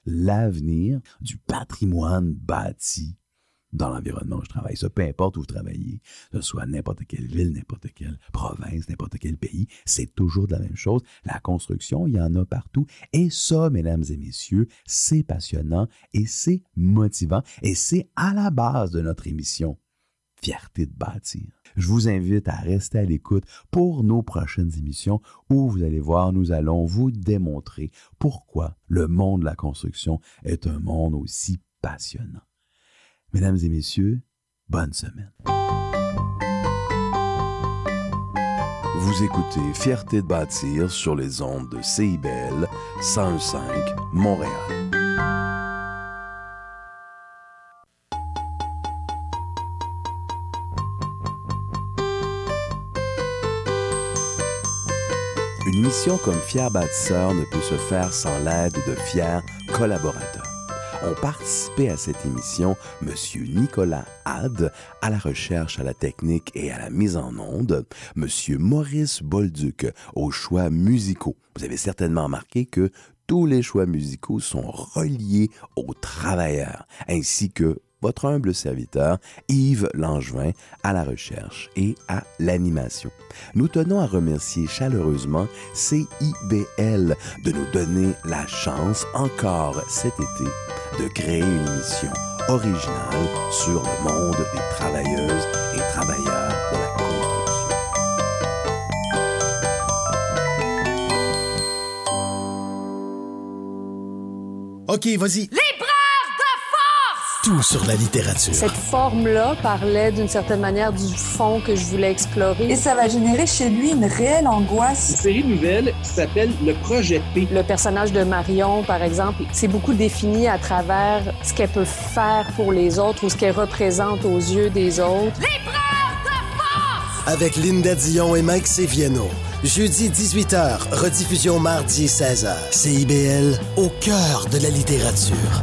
l'avenir du patrimoine bâti dans l'environnement où je travaille. Ça, peu importe où vous travaillez, que ce soit n'importe quelle ville, n'importe quelle province, n'importe quel pays, c'est toujours la même chose. La construction, il y en a partout. Et ça, mesdames et messieurs, c'est passionnant et c'est motivant et c'est à la base de notre émission. Fierté de bâtir. Je vous invite à rester à l'écoute pour nos prochaines émissions où vous allez voir, nous allons vous démontrer pourquoi le monde de la construction est un monde aussi passionnant. Mesdames et messieurs, bonne semaine. Vous écoutez Fierté de bâtir sur les ondes de CIBL 105 Montréal. Une mission comme Fier bâtisseur ne peut se faire sans l'aide de fiers collaborateurs ont participé à cette émission M. Nicolas Had à la recherche, à la technique et à la mise en onde, M. Maurice Bolduc aux choix musicaux. Vous avez certainement remarqué que tous les choix musicaux sont reliés aux travailleurs, ainsi que votre humble serviteur, Yves Langevin, à la recherche et à l'animation. Nous tenons à remercier chaleureusement CIBL de nous donner la chance encore cet été de créer une émission originale sur le monde des travailleuses et travailleurs de la construction. OK, vas-y. Tout sur la littérature. Cette forme-là parlait d'une certaine manière du fond que je voulais explorer. Et ça va générer chez lui une réelle angoisse. Une série nouvelle qui s'appelle Le Projet P. Le personnage de Marion, par exemple, c'est beaucoup défini à travers ce qu'elle peut faire pour les autres ou ce qu'elle représente aux yeux des autres. L'épreuve de force! Avec Linda Dion et Mike Seviano. Jeudi 18h, rediffusion mardi 16h. CIBL, au cœur de la littérature.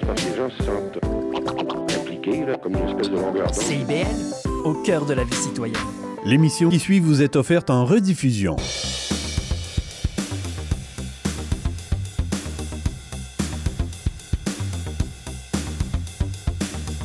C'est parce que les gens se sentent impliqués, là, comme une espèce de longueur d'onde. CIBL, au cœur de la vie citoyenne. L'émission qui suit vous est offerte en rediffusion.